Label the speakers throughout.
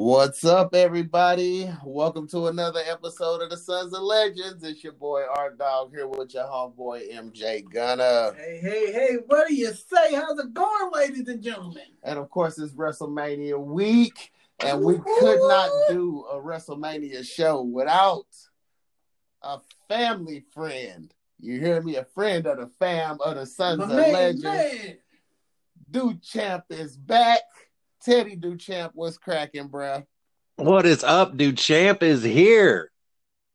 Speaker 1: What's up, everybody? Welcome to another episode of the Sons of Legends. It's your boy Art Dog here with your homeboy MJ Gunner.
Speaker 2: Hey, hey, hey, what do you say? How's it going, ladies and gentlemen?
Speaker 1: And of course, it's WrestleMania week, and we could not do a WrestleMania show without a family friend. You hear me? A friend of the fam of the Sons
Speaker 2: My
Speaker 1: of
Speaker 2: man,
Speaker 1: Legends.
Speaker 2: man.
Speaker 1: Duchamp is back. Teddy Duchamp, what's cracking, bruh?
Speaker 3: What is up, dude? Champ is here.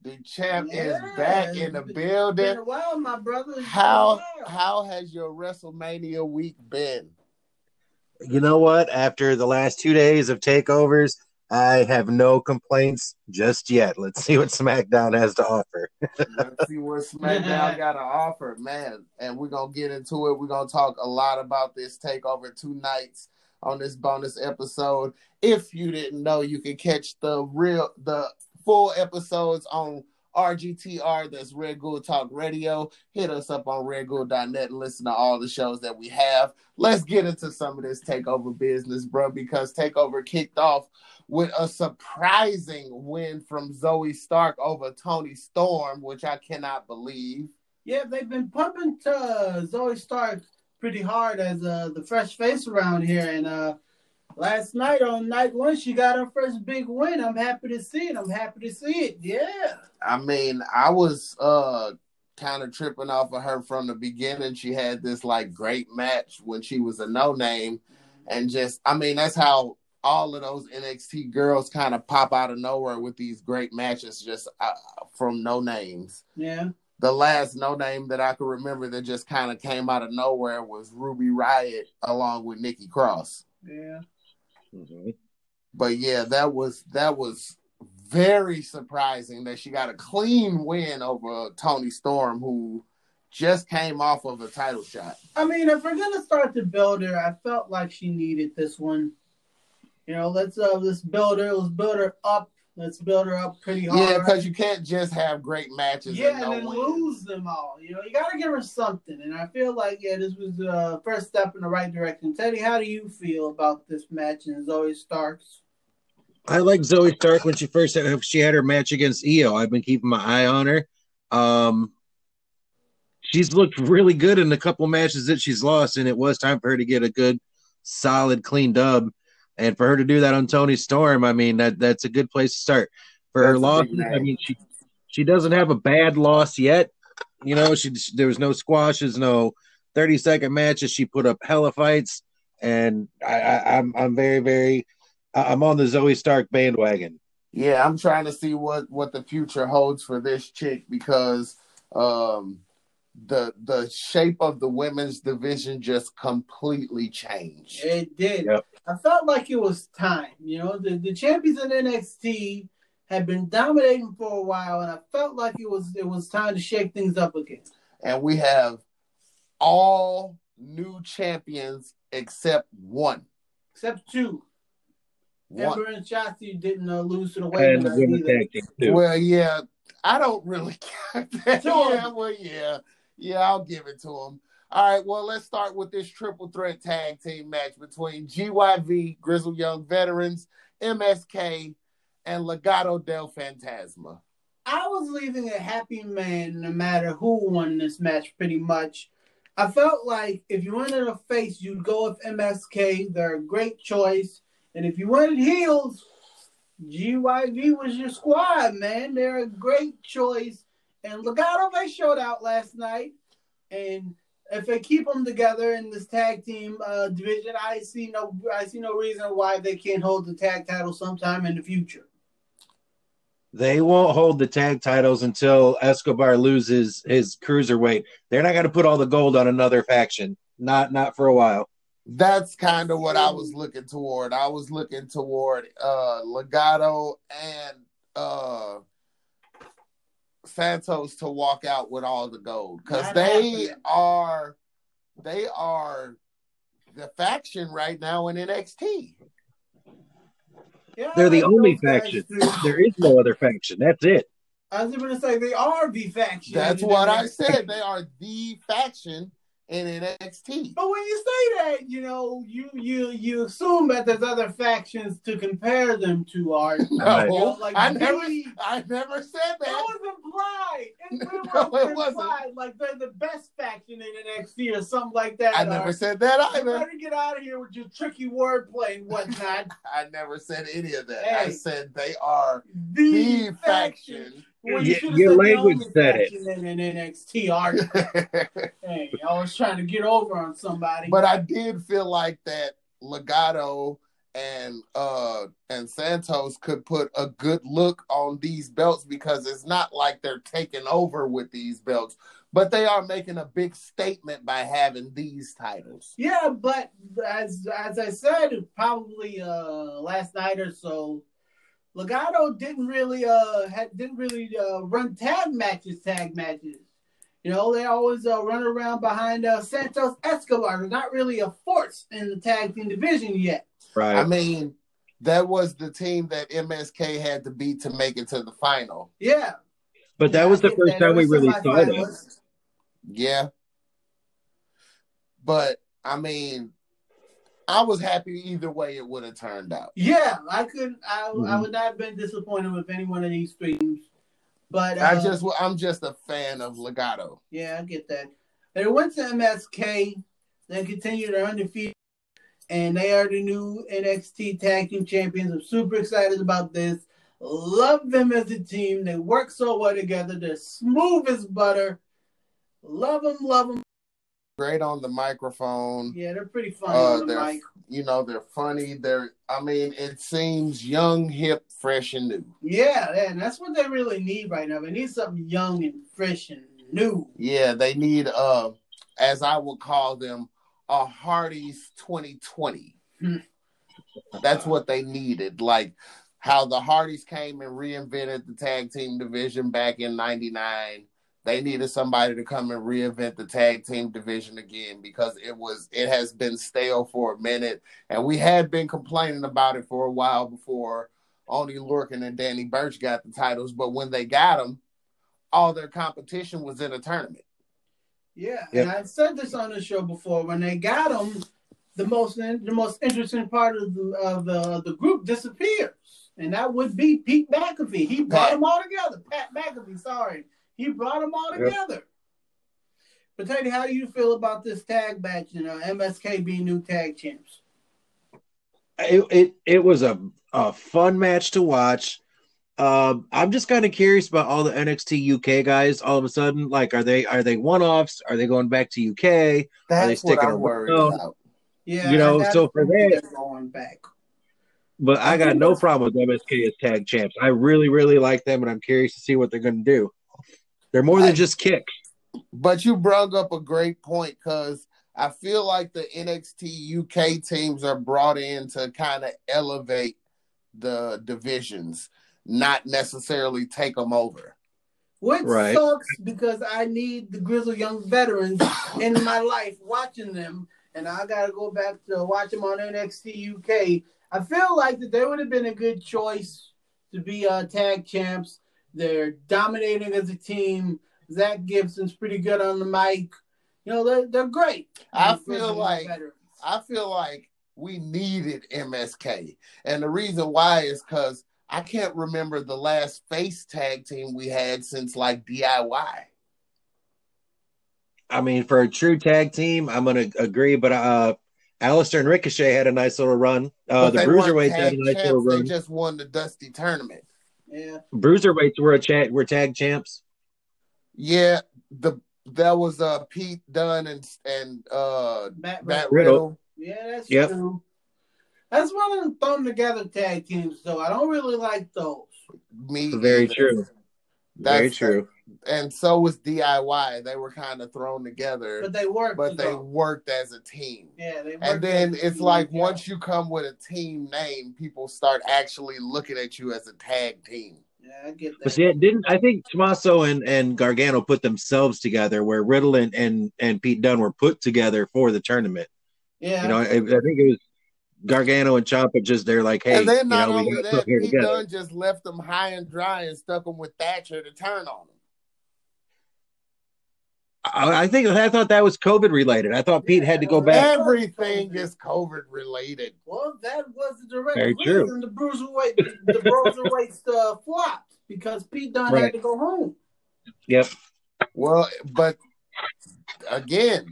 Speaker 1: Duchamp
Speaker 2: Yeah,
Speaker 1: is back in the building.
Speaker 2: Been a while, my brother. It's been a
Speaker 1: How how has your WrestleMania week been?
Speaker 3: You know what? After the last two days of takeovers, I have no complaints just yet. Let's see what SmackDown has to offer.
Speaker 1: Let's see what SmackDown got to offer, man. And we're gonna get into it. We're gonna talk a lot about this takeover two nights on this bonus episode. If you didn't know, you can catch the real the full episodes on RGTR, that's Red Ghoul Talk Radio. Hit us up on redghoul.net and listen to all the shows that we have. Let's get into some of this takeover business, bro, because takeover kicked off with a surprising win from Zoe Stark over Toni Storm, which I cannot believe.
Speaker 2: Yeah, they've been pumping to Zoe Stark pretty hard as uh, the fresh face around here. And uh, last night on night one, she got her first big win. I'm happy to see it. I'm happy to see it. Yeah.
Speaker 1: I mean, I was uh kind of tripping off of her from the beginning. She had this like great match when she was a no name, and just I mean, that's how all of those NXT girls kind of pop out of nowhere with these great matches just uh, from no names.
Speaker 2: Yeah.
Speaker 1: The last no name that I could remember that just kind of came out of nowhere was Ruby Riot along with Nikki Cross.
Speaker 2: Yeah.
Speaker 1: But yeah, that was that was very surprising that she got a clean win over Toni Storm, who just came off of a title shot.
Speaker 2: I mean, if we're gonna start to build her, I felt like she needed this one. You know, let's uh let's build her, let's build her up, let's build her up pretty hard.
Speaker 1: Yeah, because you can't just have great matches
Speaker 2: yeah,
Speaker 1: and no
Speaker 2: and then
Speaker 1: wins.
Speaker 2: lose them all. You know, you gotta give her something. And I feel like yeah, this was the uh, first step in the right direction. Teddy, how do you feel about this match and Zoe Starks?
Speaker 3: I like Zoe Stark when she first had she had her match against Io. I've been keeping my eye on her. Um, she's looked really good in the couple matches that she's lost, and it was time for her to get a good, solid, clean dub. And for her to do that on Toni Storm, I mean that that's a good place to start. For her
Speaker 1: That's a
Speaker 3: loss. I mean she she doesn't have a bad loss yet. You know, she there was no squashes, no thirty second matches. She put up hella fights, and I, I I'm I'm very very I- I'm on the Zoe Stark bandwagon.
Speaker 1: Yeah, I'm trying to see what what the future holds for this chick because um the the shape of the women's division just completely changed.
Speaker 2: It did.
Speaker 3: Yep.
Speaker 2: I felt like it was time. You know, the, the champions in NXT had been dominating for a while, and I felt like it was it was time to shake things up again.
Speaker 1: And we have all new champions except one.
Speaker 2: Except two.
Speaker 1: One.
Speaker 2: Ember and Shotzi didn't uh, lose to the
Speaker 3: And the
Speaker 2: women
Speaker 3: women's
Speaker 2: either.
Speaker 3: tag team too.
Speaker 1: Well, yeah, I don't really care. Yeah, well, yeah, yeah, I'll give it to him. All right, well, let's start with this triple threat tag team match between GYV, Grizzled Young Veterans, MSK, and Legado del Fantasma.
Speaker 2: I was leaving a happy man no matter who won this match, pretty much. I felt like if you wanted a face, you'd go with MSK. They're a great choice. And if you wanted heels, GYV was your squad, man. They're a great choice. And Legado, they showed out last night. And if they keep them together in this tag team uh, division, I see no, I see no reason why they can't hold the tag title sometime in the future.
Speaker 3: They won't hold the tag titles until Escobar loses his cruiserweight. They're not going to put all the gold on another faction. Not not for a while.
Speaker 1: That's kind of what I was looking toward. I was looking toward uh Legado and uh Santos to walk out with all the gold because they
Speaker 2: happening.
Speaker 1: are they are the faction right now in NXT.
Speaker 2: Yeah,
Speaker 3: They're the only faction. There is no other faction. That's it.
Speaker 2: I was going to say they are the faction.
Speaker 1: That's
Speaker 2: in
Speaker 1: what I said. They are the faction in NXT.
Speaker 2: But when you say that, you know, you you you assume that there's other factions to compare them to. Art.
Speaker 1: No,
Speaker 2: You know, like
Speaker 1: I never,
Speaker 2: really-
Speaker 1: I never said
Speaker 2: That
Speaker 1: that.
Speaker 2: was implied. It, it
Speaker 1: No,
Speaker 2: was
Speaker 1: it wasn't.
Speaker 2: implied. Like they're the best faction in NXT or something like that.
Speaker 1: I never
Speaker 2: Art.
Speaker 1: said that
Speaker 2: You
Speaker 1: either.
Speaker 2: better get out of here with your tricky wordplay and whatnot.
Speaker 1: I never said any of that. I said they are
Speaker 2: the,
Speaker 1: the faction.
Speaker 2: When
Speaker 3: Yeah,
Speaker 2: you
Speaker 3: your language said it.
Speaker 2: In, NXT, hey, I was trying to get over on somebody.
Speaker 1: but I did feel like that Legado and uh and Santos could put a good look on these belts because it's not like they're taking over with these belts, but they are making a big statement by having these titles.
Speaker 2: Yeah, but as as I said, probably uh last night or so, Legado didn't really uh had, didn't really uh, run tag matches, tag matches. You know, they always uh, run around behind uh, Santos Escobar. They're not really a force in the tag team division yet.
Speaker 3: Right.
Speaker 1: I mean, that was the team that MSK had to beat to make it to the final.
Speaker 2: Yeah,
Speaker 3: but that
Speaker 2: Yeah,
Speaker 3: was the first time we really saw that.
Speaker 1: Yeah. But I mean, I was happy either way it would have turned out.
Speaker 2: Yeah, I couldn't. I, I
Speaker 3: Mhm.
Speaker 2: would not have been disappointed with any one of these teams. But uh,
Speaker 1: I just I'm just a fan of Legado.
Speaker 2: Yeah, I get that. They went to MSK. They continued their undefeated, and they are the new NXT Tag Team Champions. I'm super excited about this. Love them as a team. They work so well together. They're smooth as butter. Love them, love them.
Speaker 1: Great on the microphone.
Speaker 2: Yeah, they're pretty funny
Speaker 1: Uh,
Speaker 2: on the mic.
Speaker 1: you know they're funny. They're I mean it seems young, hip, fresh, and new.
Speaker 2: Yeah, and that's what they really need right now. They need something young and fresh and new.
Speaker 1: Yeah, they need uh as I would call them a Hardy's 2020.
Speaker 2: Hmm.
Speaker 1: That's what they needed. Like how the Hardys came and reinvented the tag team division back in 99. They needed somebody to come and reinvent the tag team division again because it was it has been stale for a minute and we had been complaining about it for a while before only Lorcan and Danny Burch got the titles, but when they got them, all their competition was in a tournament.
Speaker 2: Yeah,
Speaker 3: Yep.
Speaker 2: and I said this on the show before. When they got them the most the most interesting part of the of the, the group disappears, and that would be Pete McAfee. He brought
Speaker 1: Pat.
Speaker 2: them all together. Pat McAfee, sorry, he brought them all
Speaker 3: Yep.
Speaker 2: together. But Teddy, how do you feel about this tag match? You know, MSK being new tag champs.
Speaker 3: it, it it was a, a fun match to watch. Um, I'm just kind of curious about all the NXT UK guys. All of a sudden, like, are they are they one offs? Are they going back to UK? Are they
Speaker 1: That's
Speaker 3: sticking around?
Speaker 2: Yeah,
Speaker 3: You know, so for that-
Speaker 2: going back.
Speaker 3: But I
Speaker 2: I
Speaker 3: got no problem with MSK as tag champs. I really really like them, and I'm curious to see what they're going to do. They're more
Speaker 1: I-
Speaker 3: than just kick.
Speaker 1: But you brought up a great point because I feel like the NXT UK teams are brought in to kind of elevate the divisions, not necessarily take them over.
Speaker 2: Which
Speaker 3: Right.
Speaker 2: sucks because I need the grizzled young veterans in my life watching them, and I gotta go back to watch them on NXT UK. I feel like that they would have been a good choice to be uh, tag champs. They're dominating as a team. Zach Gibson's pretty good on the mic. You know, they're, they're great.
Speaker 1: I
Speaker 2: The
Speaker 1: feel like-
Speaker 2: Veterans.
Speaker 1: I feel like we needed MSK. And the reason why is because I can't remember the last face tag team we had since like DIY.
Speaker 3: I mean, for a true tag team, I'm going to agree. But uh, Alistair and Ricochet had a nice little run. Uh, the
Speaker 1: they
Speaker 3: Bruiserweights had
Speaker 1: tag
Speaker 3: a nice little
Speaker 1: champs, they just won the Dusty tournament.
Speaker 2: Yeah.
Speaker 3: Bruiserweights were a chat were tag champs.
Speaker 1: Yeah, the that was uh Pete Dunne and and uh
Speaker 2: Matt
Speaker 1: Matt
Speaker 3: Riddle.
Speaker 1: Riddle.
Speaker 2: Yeah, that's
Speaker 3: Yep.
Speaker 2: true. That's one of them thrown together tag teams, though. I don't really like those.
Speaker 1: Me
Speaker 3: Very
Speaker 1: either.
Speaker 3: true. Very
Speaker 1: That's-
Speaker 3: true.
Speaker 1: And so was DIY. They were kind of thrown together,
Speaker 2: But they work.
Speaker 1: but they
Speaker 2: though.
Speaker 1: worked as a team.
Speaker 2: yeah, they work
Speaker 1: And then
Speaker 2: as
Speaker 1: it's
Speaker 2: team,
Speaker 1: like
Speaker 2: yeah.
Speaker 1: once you come with a team name, people start actually looking at you as a tag team.
Speaker 2: Yeah, I get that.
Speaker 3: But see, didn't I think Tommaso and, and Gargano put themselves together where Riddle and, and, and Pete Dunne were put together for the tournament.
Speaker 2: yeah,
Speaker 3: You know, I, I think it was Gargano and Ciampa just they're like, hey,
Speaker 1: and then
Speaker 3: you
Speaker 1: not
Speaker 3: know, we
Speaker 1: only
Speaker 3: got
Speaker 1: that,
Speaker 3: stuff
Speaker 1: Pete
Speaker 3: together.
Speaker 1: Dunne just left them high and dry and stuck them with Thatcher to turn on them.
Speaker 3: I, I think I thought that was COVID related. I thought Pete had to go back.
Speaker 1: Everything is COVID related.
Speaker 2: Well, that was the direct
Speaker 3: Very
Speaker 2: reason the bruiserweight the bruiserweights uh, flopped because Pete Dunne
Speaker 3: Right.
Speaker 2: had to go home.
Speaker 3: Yep.
Speaker 1: Well, but again,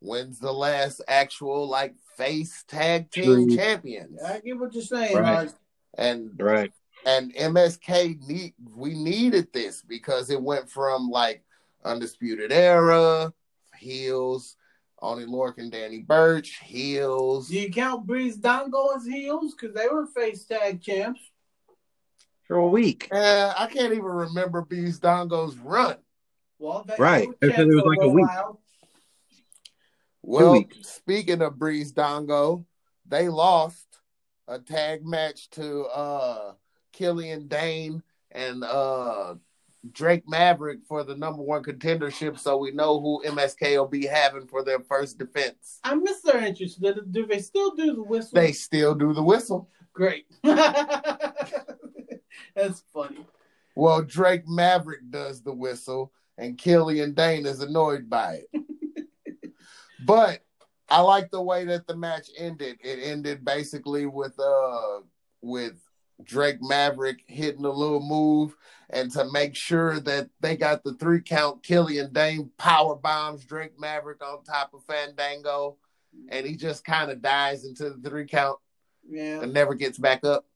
Speaker 1: when's the last actual like face tag team
Speaker 3: True.
Speaker 1: champions?
Speaker 2: I get what you're saying.
Speaker 3: Right.
Speaker 2: Art.
Speaker 1: And
Speaker 3: Right.
Speaker 1: and MSK need we needed this because it went from like undisputed era heels, only Lork and Danny Burch heels.
Speaker 2: Do you count Breezango as heels because they were face tag champs?
Speaker 3: For a week.
Speaker 1: Uh, I can't even remember Breezango's run.
Speaker 2: Well, they,
Speaker 3: Right.
Speaker 2: They
Speaker 3: They
Speaker 2: were
Speaker 3: said it was like a
Speaker 2: little
Speaker 3: week.
Speaker 2: while.
Speaker 1: Well,
Speaker 3: weeks.
Speaker 1: speaking of Breezango, they lost a tag match to uh Killian Dain and uh Drake Maverick for the number one contendership, so we know who MSK will be having for their first defense.
Speaker 2: I miss their interest. Do, do they still do the whistle?
Speaker 1: They still do the whistle.
Speaker 2: Great. That's funny.
Speaker 1: Well, Drake Maverick does the whistle, and Killian Dain is annoyed by it. but I like the way that the match ended. It ended basically with uh with Drake Maverick hitting a little move, and to make sure that they got the three count, Killian Dain power bombs Drake Maverick on top of Fandango, and he just kind of dies into the three count
Speaker 2: Yeah.
Speaker 1: and never gets back up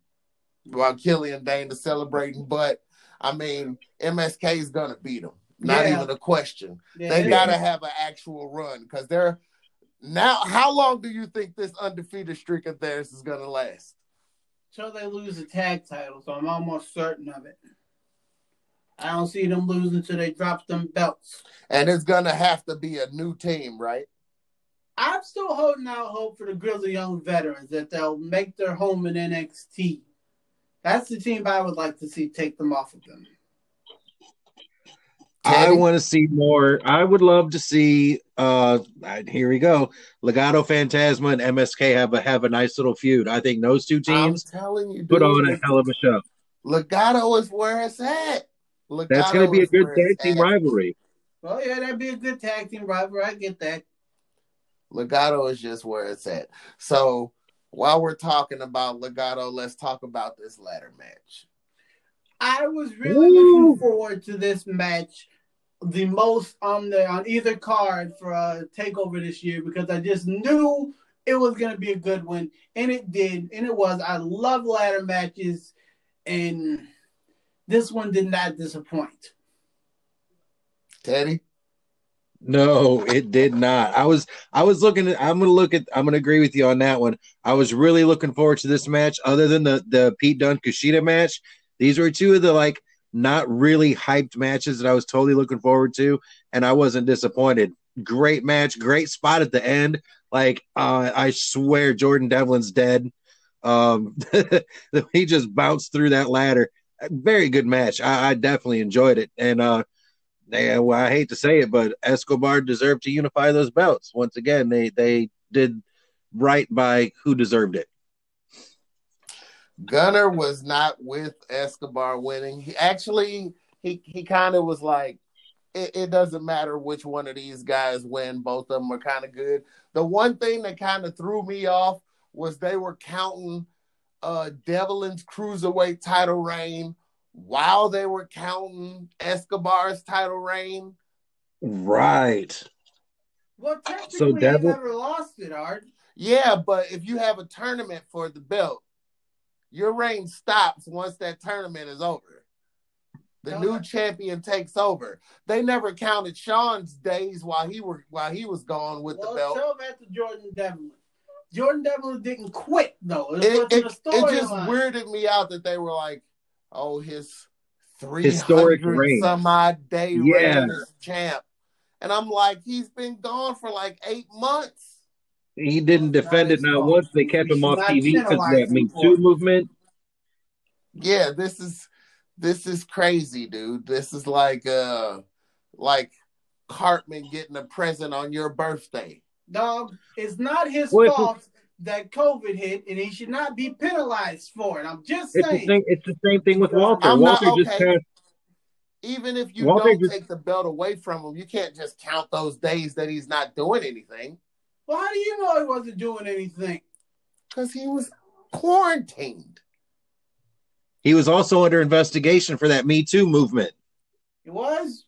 Speaker 1: while Killian Dain is celebrating. But I mean, MSK is gonna beat him. Not
Speaker 2: Yeah.
Speaker 1: even a question.
Speaker 2: yeah
Speaker 1: They
Speaker 2: they-
Speaker 1: gotta have an actual run because they're now. How long do you think this undefeated streak of theirs is gonna last?
Speaker 2: Till they lose the tag titles, so I'm almost certain of it. I don't see them losing till they drop them belts.
Speaker 1: And it's gonna have to be a new team, right?
Speaker 2: I'm still holding out hope for the Grizzled Young veterans that they'll make their home in NXT. That's the team I would like to see take them off of them.
Speaker 3: I want to see more. I would love to see. Uh, here we go. Legado Fantasma and MSK have a have a nice little feud. I think those two teams
Speaker 1: I'm telling you,
Speaker 3: put on a hell of a show.
Speaker 1: Legado is where it's at. Legado
Speaker 3: That's going to be a good tag team
Speaker 1: at.
Speaker 3: rivalry.
Speaker 2: Well, yeah, that'd be a good tag team rivalry. I get that.
Speaker 1: Legado is just where it's at. So while we're talking about Legado, let's talk about this ladder match.
Speaker 2: I was really
Speaker 3: Woo!
Speaker 2: looking forward to this match the most on the on either card for a takeover this year because I just knew it was gonna be a good one, and it did, and it was. I love ladder matches, and this one did not disappoint.
Speaker 1: Teddy,
Speaker 3: No, it did not. I was I was looking at I'm gonna look at I'm gonna agree with you on that one. I was really looking forward to this match, other than the the Pete Dunne Kushida match. These were two of the like not really hyped matches that I was totally looking forward to, and I wasn't disappointed. Great match, great spot at the end. Like uh, I swear Jordan Devlin's dead. Um he just bounced through that ladder. Very good match. I, I definitely enjoyed it. And uh well, I hate to say it, but Escobar deserved to unify those belts. Once again, they they did right by who deserved it.
Speaker 1: Gunner was not with Escobar winning. He actually he he kind of was like, it, it doesn't matter which one of these guys win. Both of them are kind of good. The one thing that kind of threw me off was they were counting uh Devlin's cruiserweight title reign while they were counting Escobar's title reign.
Speaker 3: Right.
Speaker 2: Well, technically, they
Speaker 3: Devil-
Speaker 2: never lost it, Art.
Speaker 1: Yeah, but if you have a tournament for the belt, your reign stops once that tournament is over. The
Speaker 2: No,
Speaker 1: new
Speaker 2: I-
Speaker 1: champion takes over. They never counted Sean's days while he were while he was gone with
Speaker 2: Well,
Speaker 1: the belt.
Speaker 2: tell that to Jordan Devlin. Jordan Devlin didn't quit though. It,
Speaker 1: It, it, it just
Speaker 2: storyline.
Speaker 1: weirded me out that they were like, "Oh, his three
Speaker 3: Historic
Speaker 1: hundred
Speaker 3: reign.
Speaker 1: some odd day
Speaker 3: Yeah.
Speaker 1: reign champ," and I'm like, "He's been gone for like eight months."
Speaker 3: He didn't
Speaker 2: Not
Speaker 3: defend it not once. They kept him off TV because of that Me Too movement.
Speaker 1: yeah this is this is crazy dude this is like uh like cartman getting a present on your birthday
Speaker 2: Dog, it's not his
Speaker 3: Well,
Speaker 2: fault that COVID hit, and he should not be penalized for it. I'm just
Speaker 3: It's the
Speaker 2: saying.
Speaker 3: same. It's the same thing with Walter.
Speaker 1: I'm not-
Speaker 3: Walter just
Speaker 1: okay.
Speaker 3: passed.
Speaker 1: Even if you
Speaker 3: Well, they
Speaker 1: don't
Speaker 3: just-
Speaker 1: take the belt away from him, you can't just count those days that he's not doing anything
Speaker 2: Well, how do you know he wasn't doing anything?
Speaker 1: because he was quarantined.
Speaker 3: He was also under investigation for that Me Too movement.
Speaker 2: He was.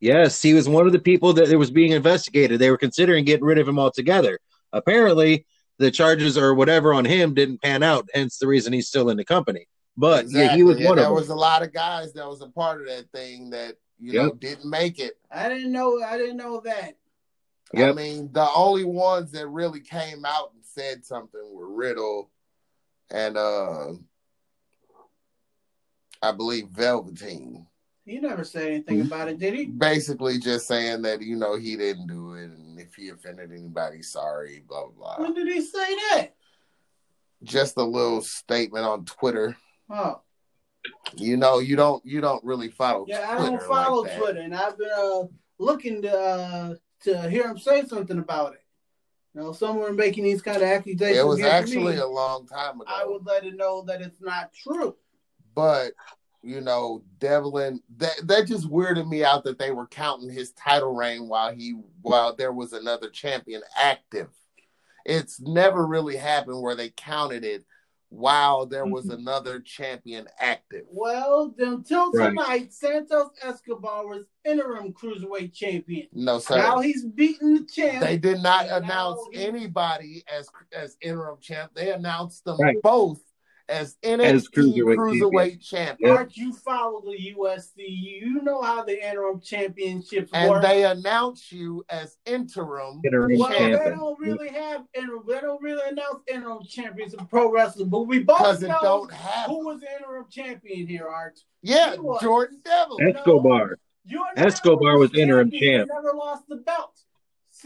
Speaker 3: Yes, he was one of the people that it was being investigated. They were considering getting rid of him altogether. Apparently, the charges or whatever on him didn't pan out, hence the reason he's still in the company. But yeah, he was
Speaker 1: Exactly.
Speaker 3: one
Speaker 1: And
Speaker 3: of
Speaker 1: there
Speaker 3: them.
Speaker 1: was a lot of guys that was a part of that thing that you know didn't make it.
Speaker 2: I didn't know. I didn't know that.
Speaker 1: I mean, the only ones that really came out and said something were Riddle and uh I believe Velveteen.
Speaker 2: He never said anything
Speaker 3: Mhm.
Speaker 2: about it, did he?
Speaker 1: Basically just saying that, you know, he didn't do it and if he offended anybody, sorry, blah blah
Speaker 2: When
Speaker 1: blah.
Speaker 2: did he say that?
Speaker 1: Just a little statement on Twitter.
Speaker 2: Oh,
Speaker 1: You know, you don't you don't really follow
Speaker 2: yeah. I don't follow
Speaker 1: like.
Speaker 2: Twitter, and I've been uh, looking to uh, to hear him say something about it. You know, someone making these kind of accusations.
Speaker 1: It was actually
Speaker 2: me,
Speaker 1: a long time ago.
Speaker 2: I would let it know that it's not true.
Speaker 1: but you know, Devlin that that just weirded me out that they were counting his title reign while he while there was another champion active. It's never really happened where they counted it while there was
Speaker 2: Mhm.
Speaker 1: another champion active.
Speaker 2: Well, until
Speaker 3: Right.
Speaker 2: tonight, Santos Escobar was interim cruiserweight champion.
Speaker 1: No, sir.
Speaker 2: Now he's beaten the champ.
Speaker 1: They did not announce
Speaker 2: he-
Speaker 1: anybody as as interim champ. They announced them
Speaker 3: Right.
Speaker 1: both as NXT
Speaker 3: cruiserweight
Speaker 1: cruiserweight, champion.
Speaker 3: Yep.
Speaker 2: Art, you follow the UFC? You know how the interim championships
Speaker 1: And
Speaker 2: work.
Speaker 1: they announce you as interim
Speaker 3: Interim
Speaker 2: well, they don't really have interim. They don't really announce interim champions in pro wrestling, but we both know
Speaker 1: don't have.
Speaker 2: who was the interim champion here, Art.
Speaker 1: Yeah,
Speaker 2: He was.
Speaker 1: Jordan Devil.
Speaker 3: Escobar.
Speaker 2: You're
Speaker 3: Escobar was interim
Speaker 2: champion.
Speaker 3: champ.
Speaker 2: Never lost the belt.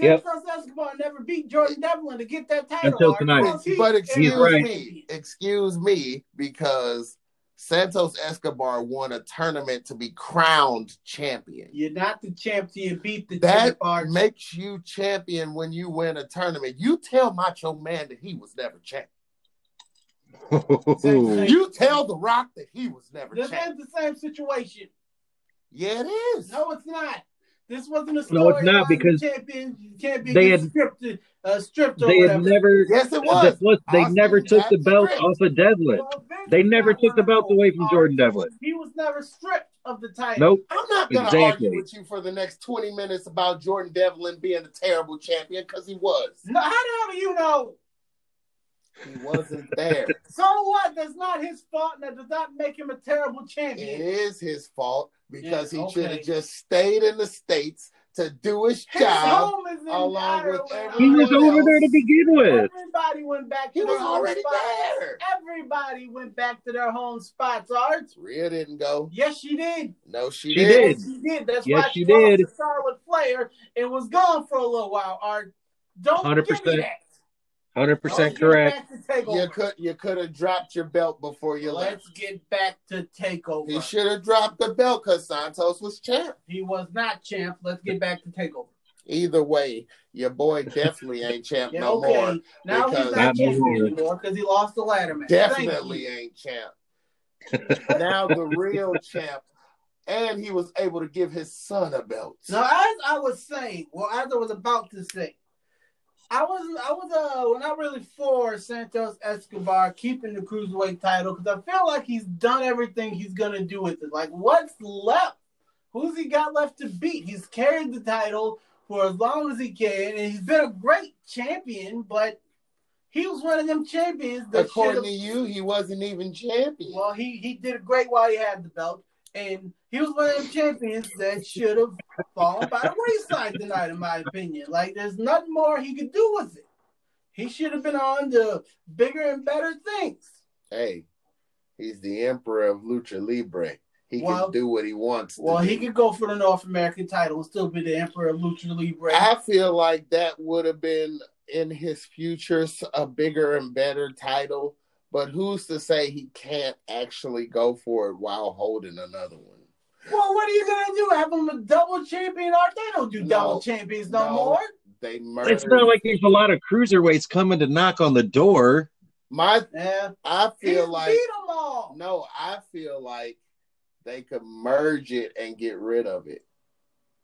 Speaker 3: Yep.
Speaker 2: Santos Escobar never beat Jordan Devlin to get that title.
Speaker 3: Until tonight.
Speaker 2: Because
Speaker 1: But excuse
Speaker 3: right.
Speaker 1: me, excuse me, because Santos Escobar won a tournament to be crowned champion.
Speaker 2: You're not the champion. you beat the
Speaker 1: That
Speaker 2: champ, Art.
Speaker 1: makes you champion when you win a tournament. You tell Macho Man that he was never champion. You tell The Rock that he was never
Speaker 2: This
Speaker 1: champion.
Speaker 2: ain't the same situation.
Speaker 1: Yeah, it is.
Speaker 2: No, it's not. This wasn't a story.
Speaker 3: No, it's not,
Speaker 2: about the
Speaker 3: because
Speaker 2: champion, champion
Speaker 3: they had-
Speaker 2: stripped, uh, stripped or
Speaker 3: they had never.
Speaker 1: Yes, it was.
Speaker 3: Plus, they
Speaker 1: Austin
Speaker 3: never took the belt
Speaker 1: stripped.
Speaker 3: off of Devlin.
Speaker 2: Well,
Speaker 3: They never took the belt away from Jordan Devlin.
Speaker 2: He was never stripped of the title.
Speaker 3: Nope.
Speaker 1: I'm not going to
Speaker 3: Exactly.
Speaker 1: argue with you for the next 20 minutes about Jordan Devlin being a terrible champion because he was.
Speaker 2: No, how the hell do you know?
Speaker 1: He wasn't there.
Speaker 2: So what? That's not his fault, and that does not make him a terrible
Speaker 1: it
Speaker 2: champion.
Speaker 1: is his fault because
Speaker 2: Yeah,
Speaker 1: he should have just stayed in the States to do his
Speaker 2: His
Speaker 1: job.
Speaker 2: home is in
Speaker 1: along with
Speaker 2: Ireland.
Speaker 3: He was over
Speaker 1: else.
Speaker 3: there to begin with.
Speaker 2: Everybody went back. To
Speaker 1: He was
Speaker 2: their home
Speaker 1: already
Speaker 2: spots.
Speaker 1: there.
Speaker 2: Everybody went back to their home spots. Art.
Speaker 1: Rhea didn't go.
Speaker 2: Yes, she did.
Speaker 1: No, she,
Speaker 3: She
Speaker 1: didn't.
Speaker 3: did.
Speaker 2: She did. That's
Speaker 3: Yes,
Speaker 2: why
Speaker 3: she
Speaker 2: she, lost
Speaker 3: did.
Speaker 2: to Charlotte Flair and was gone for a little while. Art. Don't
Speaker 3: 100%.
Speaker 2: give me that.
Speaker 3: Hundred
Speaker 2: Let's
Speaker 3: percent
Speaker 2: oh,
Speaker 3: correct.
Speaker 1: You could you could have dropped your belt before you
Speaker 2: Let's
Speaker 1: left.
Speaker 2: get back to takeover.
Speaker 1: He should have dropped the belt because Santos was champ.
Speaker 2: He was not champ. Let's get back to takeover.
Speaker 1: Either way, your boy definitely ain't champ
Speaker 2: Yeah,
Speaker 1: no
Speaker 2: okay.
Speaker 1: more.
Speaker 2: now
Speaker 1: because-
Speaker 2: he's
Speaker 3: Not
Speaker 2: not champ anymore because he lost the ladder match.
Speaker 1: Definitely ain't champ. now the real champ, and he was able to give his son a belt.
Speaker 2: Now, as I was saying, well, as I was about to say, I was I was uh well, not really for Santos Escobar keeping the cruiserweight title because I feel like he's done everything he's gonna do with it. Like, what's left? Who's he got left to beat? He's carried the title for as long as he can, and he's been a great champion. But he was one of them champions that
Speaker 1: According to you, he wasn't even champion.
Speaker 2: well, he he did great while he had the belt, and he was one of the champions that should have fallen by the wayside tonight, in my opinion. Like, there's nothing more he could do with it. He should have been on to bigger and better things.
Speaker 1: hey, he's the emperor of lucha libre. He
Speaker 2: Well-
Speaker 1: can do what he wants.
Speaker 2: Well, he
Speaker 1: do.
Speaker 2: could go for the North American title and still be the emperor of Lucha Libre.
Speaker 1: I feel like that would have been in his future a bigger and better title. But who's to say he can't actually go for it while holding another one?
Speaker 2: Well, what are you gonna do? Have them a double champion? Or they don't do
Speaker 1: No.
Speaker 2: double champions no,
Speaker 1: No.
Speaker 2: more.
Speaker 1: They murdered.
Speaker 3: It's not like there's a lot of cruiserweights coming to knock on the door.
Speaker 1: my.
Speaker 2: Yeah,
Speaker 1: I
Speaker 2: he
Speaker 1: feel like
Speaker 2: beat them all.
Speaker 1: no. I feel like they could merge it and get rid of it.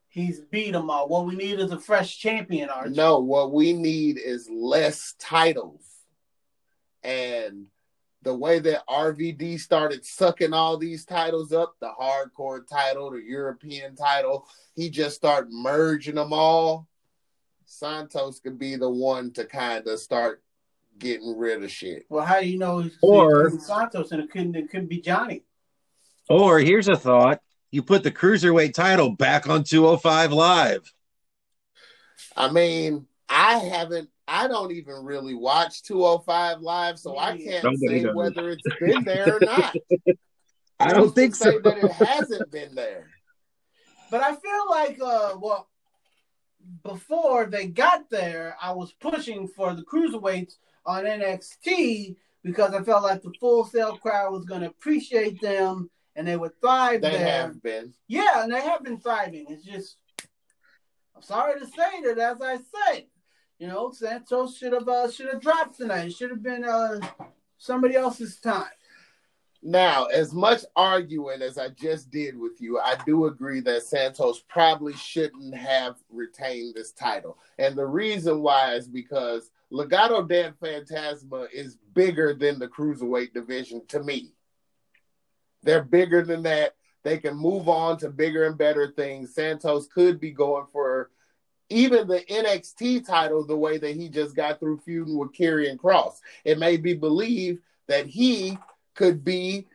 Speaker 2: He's beat them all. What we need is a fresh champion, Archie.
Speaker 1: No, what we need is less titles. And the way that RVD started sucking all these titles up, the hardcore title, the European title, he just started merging them all. Santos could be the one to kind of start getting rid of shit.
Speaker 2: Well, how do you know it's
Speaker 3: Or-
Speaker 2: it's Santos and it couldn't it couldn't be Johnny?
Speaker 3: Or here's a thought: you put the cruiserweight title back on 205 Live.
Speaker 1: I mean, I haven't, I don't even really watch 205 Live, so I can't
Speaker 3: Nobody
Speaker 1: say
Speaker 3: does.
Speaker 1: whether it's been there or not.
Speaker 3: I don't think
Speaker 1: say
Speaker 3: so.
Speaker 1: that it hasn't been there.
Speaker 2: But I feel like uh well before they got there, I was pushing for the cruiserweights on NXT because I felt like the Full Sail crowd was gonna appreciate them and they would thrive there.
Speaker 1: They
Speaker 2: there.
Speaker 1: have been.
Speaker 2: Yeah, and they have been thriving. It's just, I'm sorry to say that, as I said, you know, Santos should have uh, should have dropped tonight. It should have been uh, somebody else's time.
Speaker 1: Now, as much arguing as I just did with you, I do agree that Santos probably shouldn't have retained this title. And the reason why is because Legado del Fantasma is bigger than the cruiserweight division to me. They're bigger than that. They can move on to bigger and better things. Santos could be going for even the NXT title the way that he just got through feuding with Karrion Cross. It made me believe that he could be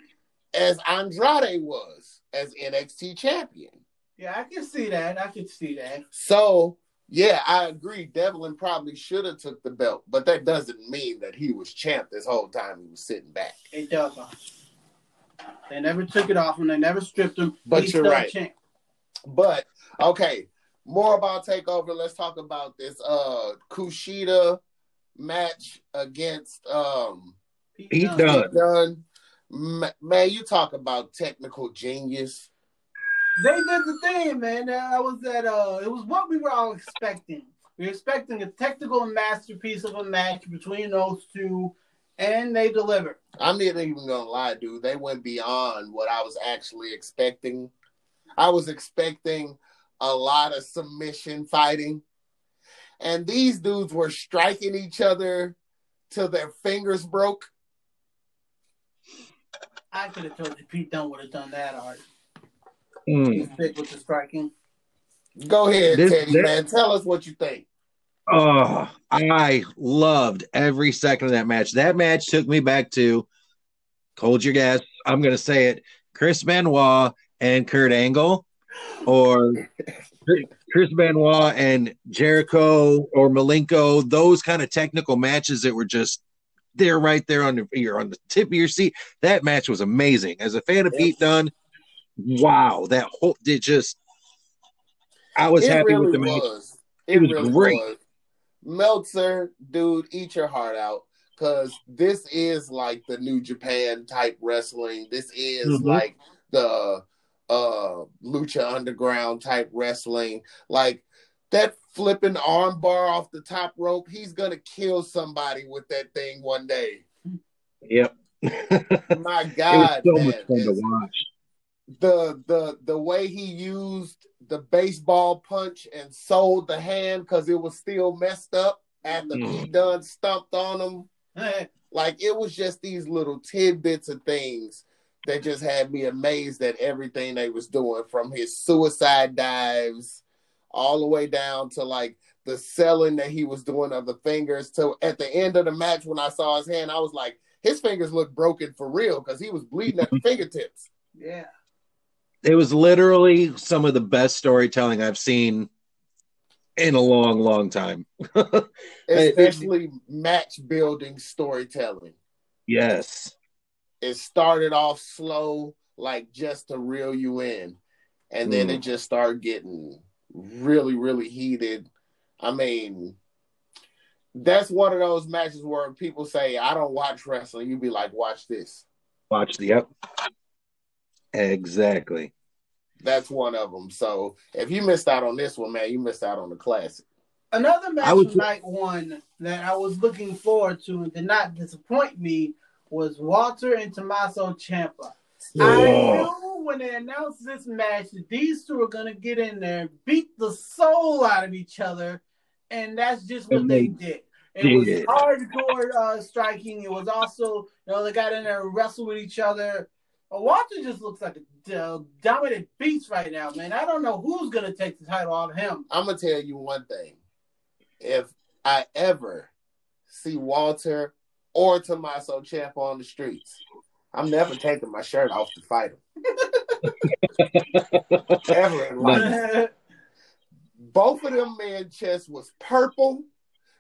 Speaker 1: as Andrade was as NXT champion.
Speaker 2: Yeah, I can see that. I can see that.
Speaker 1: So yeah, I agree. Devlin probably should have took the belt, but that doesn't mean that he was champ this whole time he was sitting back.
Speaker 2: It does. uh, They never took it off him. They never stripped him.
Speaker 1: But
Speaker 2: He's
Speaker 1: you're right.
Speaker 2: champ.
Speaker 1: But okay, more about takeover. Let's talk about this uh Kushida match against um
Speaker 3: Pete
Speaker 2: Dunne.
Speaker 3: Dunne.
Speaker 1: Pete Dunne. Man, you talk about technical genius.
Speaker 2: They did the thing, man. That was that. Uh, it was what we were all expecting. We were expecting a technical masterpiece of a match between those two, and they delivered.
Speaker 1: I'm not even gonna lie, dude. They went beyond what I was actually expecting. I was expecting a lot of submission fighting, and these dudes were striking each other till their fingers broke.
Speaker 2: I could have told you Pete Dunne would have done that art.
Speaker 3: Hmm.
Speaker 2: He's big with the striking.
Speaker 1: Go ahead,
Speaker 3: This-
Speaker 1: Teddy
Speaker 3: this-
Speaker 1: man. Tell us what you think.
Speaker 3: Oh, I loved every second of that match. That match took me back to hold your gas. I'm going to say it Chris Benoit and Kurt Angle, or Chris Benoit and Jericho or Malenko, those kind of technical matches that were just there right there on the, you're on the tip of your seat. That match was amazing. As a fan of. Pete Dunne, wow, that whole it just I was
Speaker 1: it
Speaker 3: happy
Speaker 1: really
Speaker 3: with the match.
Speaker 1: was.
Speaker 3: It was
Speaker 1: really
Speaker 3: great.
Speaker 1: was. Meltzer, dude, eat your heart out. Cause this is like the New Japan type wrestling. This is
Speaker 3: Mhm.
Speaker 1: like the uh Lucha Underground type wrestling. Like that flipping armbar off the top rope, he's gonna kill somebody with that thing one day.
Speaker 3: Yep.
Speaker 1: My
Speaker 3: it was
Speaker 1: God,
Speaker 3: so
Speaker 1: man.
Speaker 3: much fun to watch.
Speaker 1: the the the way he used the baseball punch and sold the hand because it was still messed up after
Speaker 3: Mm.
Speaker 1: he done stumped on him. Like it was just these little tidbits of things that just had me amazed at everything they was doing from his suicide dives all the way down to like the selling that he was doing of the fingers to at the end of the match when I saw his hand, I was like, his fingers look broken for real because he was bleeding at the fingertips.
Speaker 2: yeah.
Speaker 3: It was literally some of the best storytelling I've seen in a long, long time.
Speaker 1: especially match building storytelling.
Speaker 3: yes.
Speaker 1: It started off slow, like just to reel you in, and then
Speaker 3: Mm.
Speaker 1: it just started getting really, really heated. I mean, that's one of those matches where people say, I don't watch wrestling. You'd be like, watch this.
Speaker 3: Watch the yep. Exactly.
Speaker 1: That's one of them. So if you missed out on this one, man, you missed out on the classic.
Speaker 2: Another match
Speaker 3: I would-
Speaker 2: of night one that I was looking forward to and did not disappoint me was Walter and Tommaso Ciampa. I
Speaker 3: Oh.
Speaker 2: knew when they announced this match that these two are gonna get in there beat the soul out of each other, and that's just what they
Speaker 3: they
Speaker 2: did. It was hardcore uh, striking. It was also, you know, they got in there and wrestled with each other. Walter just looks like a uh, dominant beast right now, man. I don't know who's gonna take the title off him.
Speaker 1: I'm gonna tell you one thing. If I ever see Walter or Tommaso Ciampa on the streets, I'm never taking my shirt off to fight him. ever in life. Both of them man chest was purple.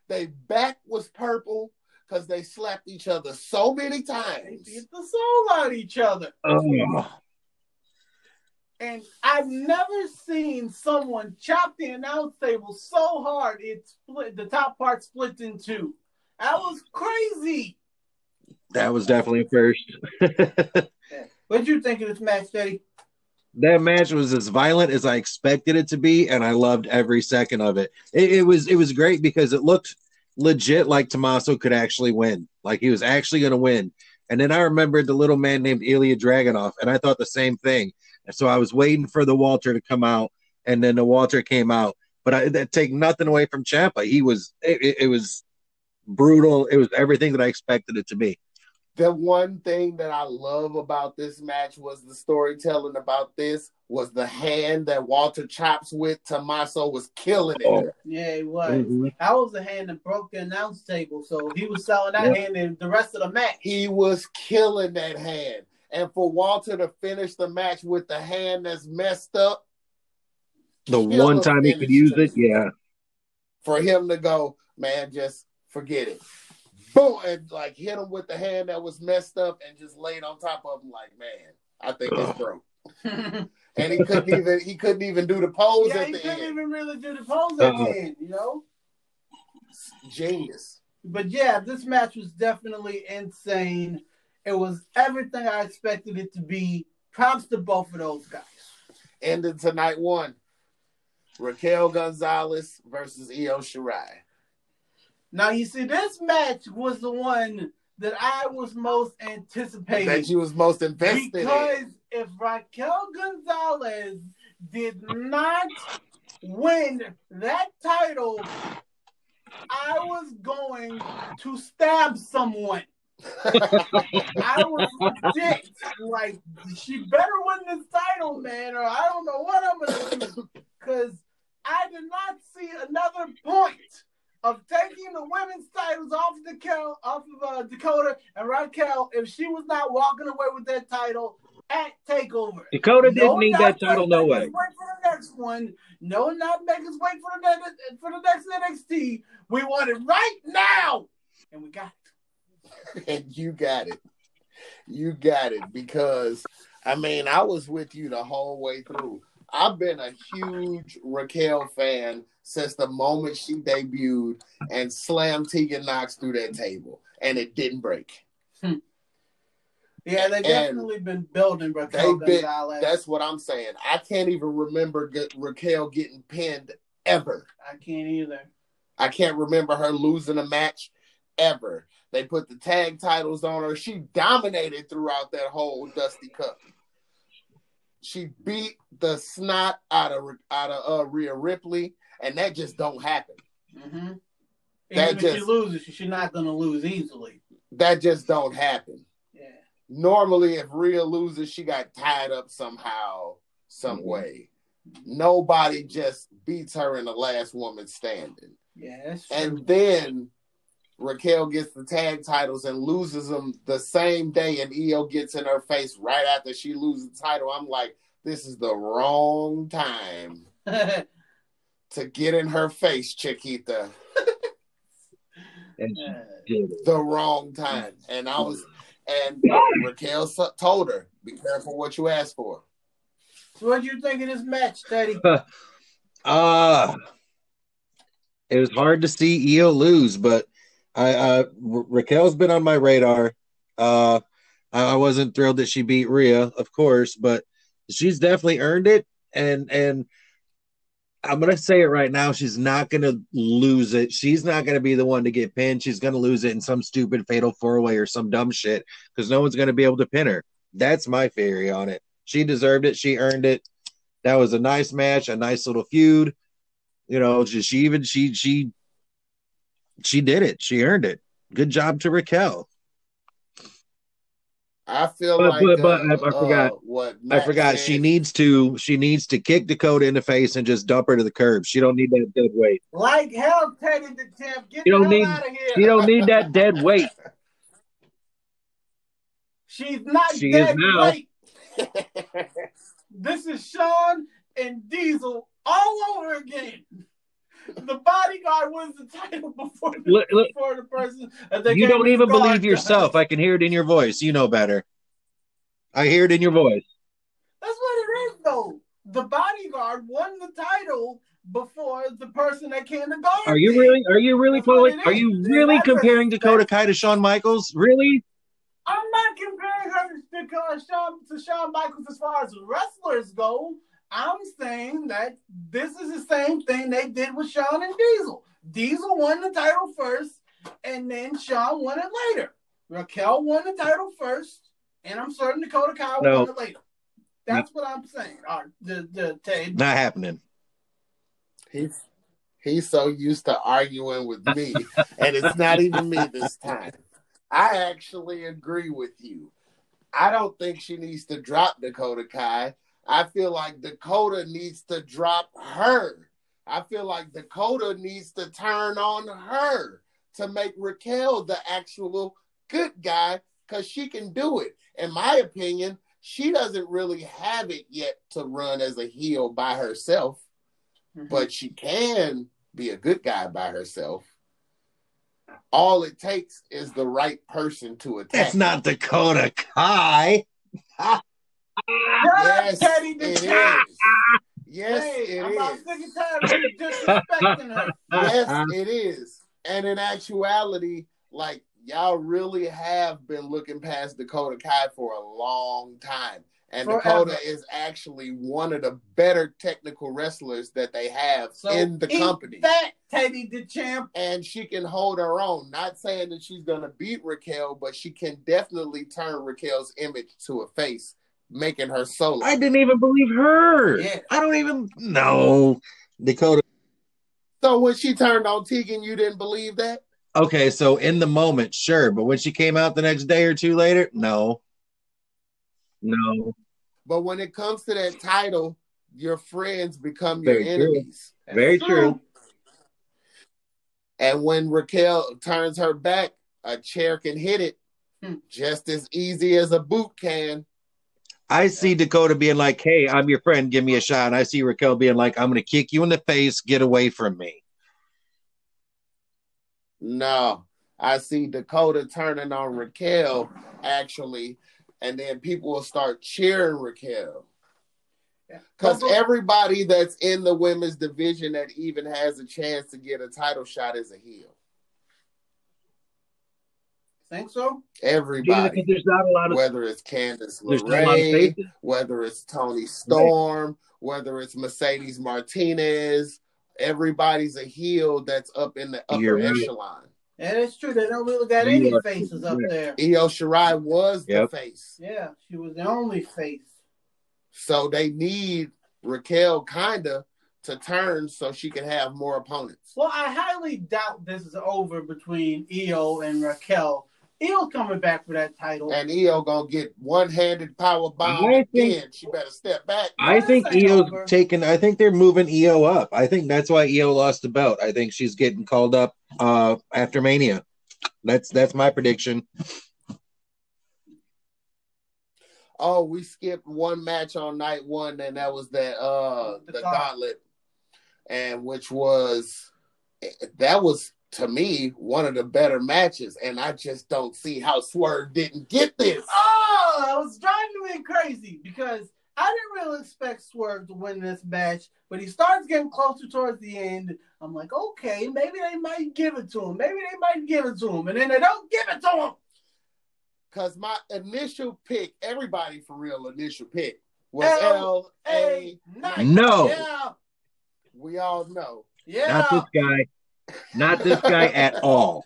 Speaker 1: They back was purple because they slapped each other so many times.
Speaker 2: they beat the soul out of each other.
Speaker 3: Oh,
Speaker 2: And I've never seen someone chop the announce table so hard it split the top part split in two. That was crazy.
Speaker 3: that was definitely a first.
Speaker 2: What'd you think of this match, Steady?
Speaker 3: that match was as violent as I expected it to be, and I loved every second of it. It, it was it was great because it looked legit like Tommaso could actually win, like he was actually going to win. And then I remembered the little man named Ilya Dragunov, and I thought the same thing. And so I was waiting for the Walter to come out, and then the Walter came out. But I that take nothing away from Ciampa. He was it, it was brutal. It was everything that I expected it to be.
Speaker 1: The one thing that I love about this match was the storytelling about this was the hand that Walter chops with. Tommaso was killing it.
Speaker 3: Oh.
Speaker 2: Yeah, he was.
Speaker 3: Mhm.
Speaker 2: That was the hand that broke the announce table, so he was selling that
Speaker 3: Yeah.
Speaker 2: hand in the rest of the match.
Speaker 1: He was killing that hand. And for Walter to finish the match with the hand that's messed up,
Speaker 3: The one time he could use it, yeah.
Speaker 1: for him to go, man, just forget it. Boom, and like hit him with the hand that was messed up and just laid on top of him like, man, I think it's broke. And he couldn't even he couldn't even do the pose at
Speaker 2: he
Speaker 1: the
Speaker 2: couldn't even really do the pose at the uh-huh. end, you know.
Speaker 1: Genius.
Speaker 2: But yeah, this match was definitely insane. It was everything I expected it to be. Props to both of those guys.
Speaker 1: Ended tonight one. Raquel Gonzalez versus Io Shirai.
Speaker 2: Now you see, this match was the one that I was most anticipating.
Speaker 1: That you was most invested
Speaker 2: because
Speaker 1: in.
Speaker 2: if Raquel Gonzalez did not win that title, I was going to stab someone. I was legit like, she better win this title, man, or I don't know what I'm gonna do. Because I did not see another point of taking the women's titles off of Dakota, off of uh, Dakota and Raquel if she was not walking away with that title at Takeover.
Speaker 3: Dakota didn't
Speaker 2: No,
Speaker 3: need that title, no
Speaker 2: make us
Speaker 3: way.
Speaker 2: Wait for the next one. No, not make us wait for the next for the next NXT. We want it right now, and we got it.
Speaker 1: and you got it. You got it because I mean I was with you the whole way through. I've been a huge Raquel fan since the moment she debuted and slammed Tegan Nox through that table, and it didn't break.
Speaker 2: Yeah, they
Speaker 1: And
Speaker 2: definitely been building Raquel
Speaker 1: They've been.
Speaker 2: Gonzalez.
Speaker 1: That's what I'm saying. I can't even remember get Raquel getting pinned ever.
Speaker 2: I can't either.
Speaker 1: I can't remember her losing a match ever. They put the tag titles on her. She dominated throughout that whole Dusty Cup. She beat the snot out of out of uh, Rhea Ripley, and that just don't happen.
Speaker 2: Mm-hmm.
Speaker 1: That
Speaker 2: Even if she
Speaker 1: just-
Speaker 2: loses, she's not going to lose easily.
Speaker 1: That just don't happen.
Speaker 2: Yeah.
Speaker 1: Normally, if Rhea loses, she got tied up somehow, some
Speaker 3: Mhm.
Speaker 1: way. Nobody just beats her in the last woman standing.
Speaker 2: Yeah, that's true.
Speaker 1: And then Raquel gets the tag titles and loses them the same day, and Io gets in her face right after she loses the title. I'm like, this is the wrong time to get in her face, Chiquita.
Speaker 3: And she did it.
Speaker 1: The wrong time. And I was, and Raquel told her, be careful what you ask for.
Speaker 2: so what do you think of this match, Teddy?
Speaker 3: Uh it was hard to see Io lose, but I uh Ra- Raquel's been on my radar. Uh I I wasn't thrilled that she beat Rhea, of course, but she's definitely earned it and and I'm gonna say it right now. She's not gonna lose it. She's not gonna be the one to get pinned. She's gonna lose it in some stupid fatal four way or some dumb shit because no one's gonna be able to pin her. That's my theory on it. She deserved it. She earned it. That was a nice match, a nice little feud. You know, she, she even she she she did it. She earned it. Good job to Raquel.
Speaker 1: I feel
Speaker 3: But-
Speaker 1: like,
Speaker 3: but- but
Speaker 1: uh,
Speaker 3: I- I forgot.
Speaker 1: uh, what
Speaker 3: I forgot
Speaker 1: said.
Speaker 3: she needs to she needs to kick Dakota in the face and just dump her to the curb. She don't need that dead weight.
Speaker 2: Like hell, Teddy the champ. Get
Speaker 3: You
Speaker 2: the
Speaker 3: don't
Speaker 2: hell
Speaker 3: need-
Speaker 2: out of here.
Speaker 3: She don't need that dead weight.
Speaker 2: She's not
Speaker 3: She is
Speaker 2: dead
Speaker 3: now.
Speaker 2: weight. This is Shawn and Diesel all over again. The bodyguard wins the title before the,
Speaker 3: Look- look,
Speaker 2: before the person. they
Speaker 3: You don't even believe yourself. I can hear it in your voice. You know better. I hear it in your voice.
Speaker 2: That's what it is, though. The bodyguard won the title before the person that came to guard.
Speaker 3: Are you really? Are you really
Speaker 2: That's what
Speaker 3: calling?
Speaker 2: it
Speaker 3: Are you really comparing Dakota Kai to Shawn Michaels? Really?
Speaker 2: I'm not comparing her to uh, Shawn to Shawn Michaels as far as wrestlers go. I'm saying that this is the same thing they did with Shawn and Diesel. Diesel won the title first, and then Shawn won it later. Raquel won the title first, and I'm certain Dakota Kai
Speaker 3: No.
Speaker 2: won it later. That's what I'm saying. All right, the the, the
Speaker 3: Not happening.
Speaker 1: He's he's so used to arguing with me, and it's not even me this time. I actually agree with you. I don't think she needs to drop Dakota Kai. I feel like Dakota needs to drop her. I feel like Dakota needs to turn on her to make Raquel the actual good guy because she can do it. In my opinion, she doesn't really have it yet to run as a heel by herself mm-hmm. but she can be a good guy by herself. All it takes is the right person to attack.
Speaker 3: That's not Dakota Kai.
Speaker 1: Yes,
Speaker 2: Teddy the
Speaker 1: it
Speaker 2: champ.
Speaker 1: is. Yes,
Speaker 2: Hey,
Speaker 1: it
Speaker 2: I'm about
Speaker 1: is.
Speaker 2: sick and tired of disrespecting her.
Speaker 1: Yes, uh-huh. it is. And in actuality, like y'all really have been looking past Dakota Kai for a long time. And
Speaker 2: Forever.
Speaker 1: Dakota is actually one of the better technical wrestlers that they have
Speaker 2: So
Speaker 1: in the company.
Speaker 2: That Teddy the champ.
Speaker 1: and she can hold her own. Not saying that she's gonna beat Raquel, but she can definitely turn Raquel's image to a face, making her solo.
Speaker 3: I didn't even believe her.
Speaker 2: Yeah.
Speaker 3: I don't even know Dakota.
Speaker 1: so when she turned on Tegan, you didn't believe that?
Speaker 3: Okay, so in the moment, sure, but when she came out the next day or two later, no, no.
Speaker 1: But when it comes to that title, your friends become
Speaker 3: Very
Speaker 1: your
Speaker 3: true.
Speaker 1: enemies.
Speaker 3: Very true.
Speaker 1: And when Raquel turns her back, a chair can hit it
Speaker 2: Hmm.
Speaker 1: just as easy as a boot can.
Speaker 3: I see Dakota being like, "Hey, I'm your friend. Give me a shot." And I see Raquel being like, "I'm going to kick you in the face. Get away from me."
Speaker 1: No, I see Dakota turning on Raquel actually, and then people will start cheering Raquel. Because everybody that's in the women's division that even has a chance to get a title shot is a heel.
Speaker 2: Think so?
Speaker 1: Everybody,
Speaker 3: there's not a lot of
Speaker 1: whether it's Candice
Speaker 3: there's not a lot of
Speaker 1: LeRae, whether it's Toni Storm, whether it's Mercedes Martinez, everybody's a heel that's up in the upper
Speaker 3: You're right.
Speaker 1: echelon.
Speaker 2: Yeah, that's true. They don't really got any faces up there.
Speaker 1: Io Shirai was
Speaker 3: Yep.
Speaker 1: the face.
Speaker 2: Yeah, she was the only face.
Speaker 1: So they need Raquel kinda to turn so she can have more opponents.
Speaker 2: Well, I highly doubt this is over between Io and Raquel. Io's coming back for that title.
Speaker 1: And Io gonna get one handed power bomb
Speaker 3: I think-
Speaker 1: again. She better step back.
Speaker 3: I
Speaker 2: This
Speaker 3: think Io's
Speaker 2: over.
Speaker 3: taking. I think they're moving Io up. I think that's why Io lost the belt. I think she's getting called up uh, after Mania. That's that's my prediction.
Speaker 1: Oh, we skipped one match on night one, and that was that uh
Speaker 2: The
Speaker 1: the
Speaker 2: gauntlet.
Speaker 1: gauntlet. And which was that was to me one of the better matches, and I just don't see how Swerve didn't get this.
Speaker 2: Oh, I was driving me crazy because I didn't really expect Swerve to win this match, but he starts getting closer towards the end. I'm like, okay, maybe they might give it to him. Maybe they might give it to him, and then they don't give it to him.
Speaker 1: Cause my initial pick, everybody for real initial pick was
Speaker 2: L
Speaker 1: A.
Speaker 3: No.
Speaker 2: Yeah.
Speaker 1: We all know.
Speaker 2: Yeah.
Speaker 3: Not this guy. Not this guy at all.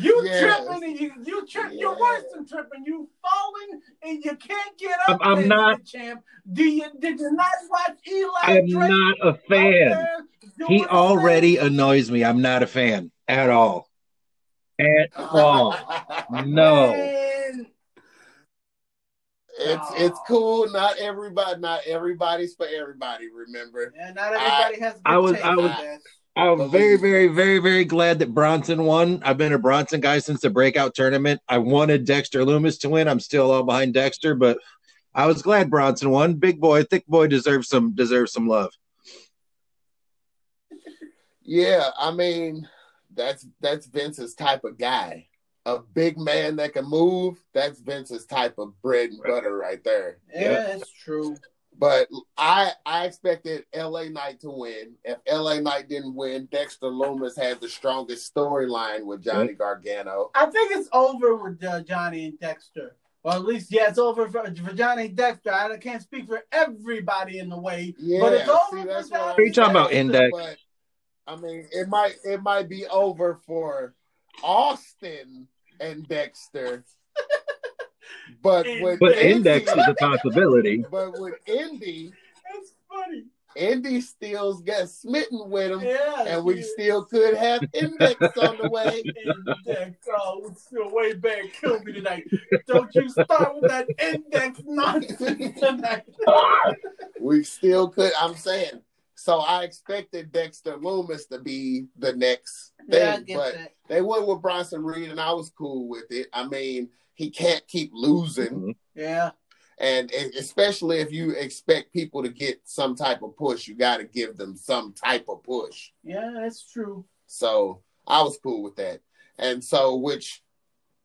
Speaker 2: You
Speaker 1: Yes.
Speaker 2: tripping and you you trip. You're worse than tripping. You falling and you can't get up.
Speaker 3: I'm- I'm not-
Speaker 2: champ. Do you did you not watch Eli?
Speaker 3: I'm
Speaker 2: Drake
Speaker 3: not a fan. He already
Speaker 2: thing?
Speaker 3: annoys me. I'm not a fan at all. At all. No.
Speaker 2: Man,
Speaker 1: It's it's cool. Not everybody. Not everybody's for everybody. Remember.
Speaker 2: Yeah, not everybody has. Good
Speaker 3: I was-
Speaker 2: taste,
Speaker 3: I was-
Speaker 2: guess.
Speaker 3: I'm very, very, very, very glad that Bronson won. I've been a Bronson guy since the breakout tournament. I wanted Dexter Lumis to win. I'm still all behind Dexter, but I was glad Bronson won. Big boy, thick boy deserves some deserves some love.
Speaker 1: Yeah, I mean, that's that's Vince's type of guy. A big man that can move. That's Vince's type of bread and butter right there.
Speaker 2: Yeah, that's true.
Speaker 1: But I I expected LA Knight to win. If LA Knight didn't win, Dexter Lumis had the strongest storyline with Johnny Gargano.
Speaker 2: I think it's over with uh, Johnny and Dexter. Or at least, yeah, it's over for, for Johnny and Dexter. I can't speak for everybody in the way,
Speaker 1: Yeah,
Speaker 2: but it's over
Speaker 1: see,
Speaker 2: for Johnny.
Speaker 1: what
Speaker 3: What are you talking about,
Speaker 2: and
Speaker 3: Index?
Speaker 1: But I mean, it might it might be over for Austin and Dexter. But with
Speaker 3: But
Speaker 1: Indi-
Speaker 3: index is a possibility.
Speaker 1: but with Indi,
Speaker 2: That's funny.
Speaker 1: Indi still got smitten with him,
Speaker 2: Yeah,
Speaker 1: and we
Speaker 2: she-
Speaker 1: still could have Index on the way.
Speaker 2: Index, oh, it's still way back. Kill me tonight. Don't you start with that index nonsense tonight.
Speaker 1: We still could. I'm saying. So I expected Dexter Lumis to be the next thing,
Speaker 2: Yeah,
Speaker 1: but
Speaker 2: that.
Speaker 1: they went with Bronson Reed, and I was cool with it. I mean, he can't keep losing. Mm-hmm.
Speaker 2: Yeah,
Speaker 1: And especially if you expect people to get some type of push, you got to give them some type of push.
Speaker 2: yeah, that's true.
Speaker 1: So I was cool with that. And so, which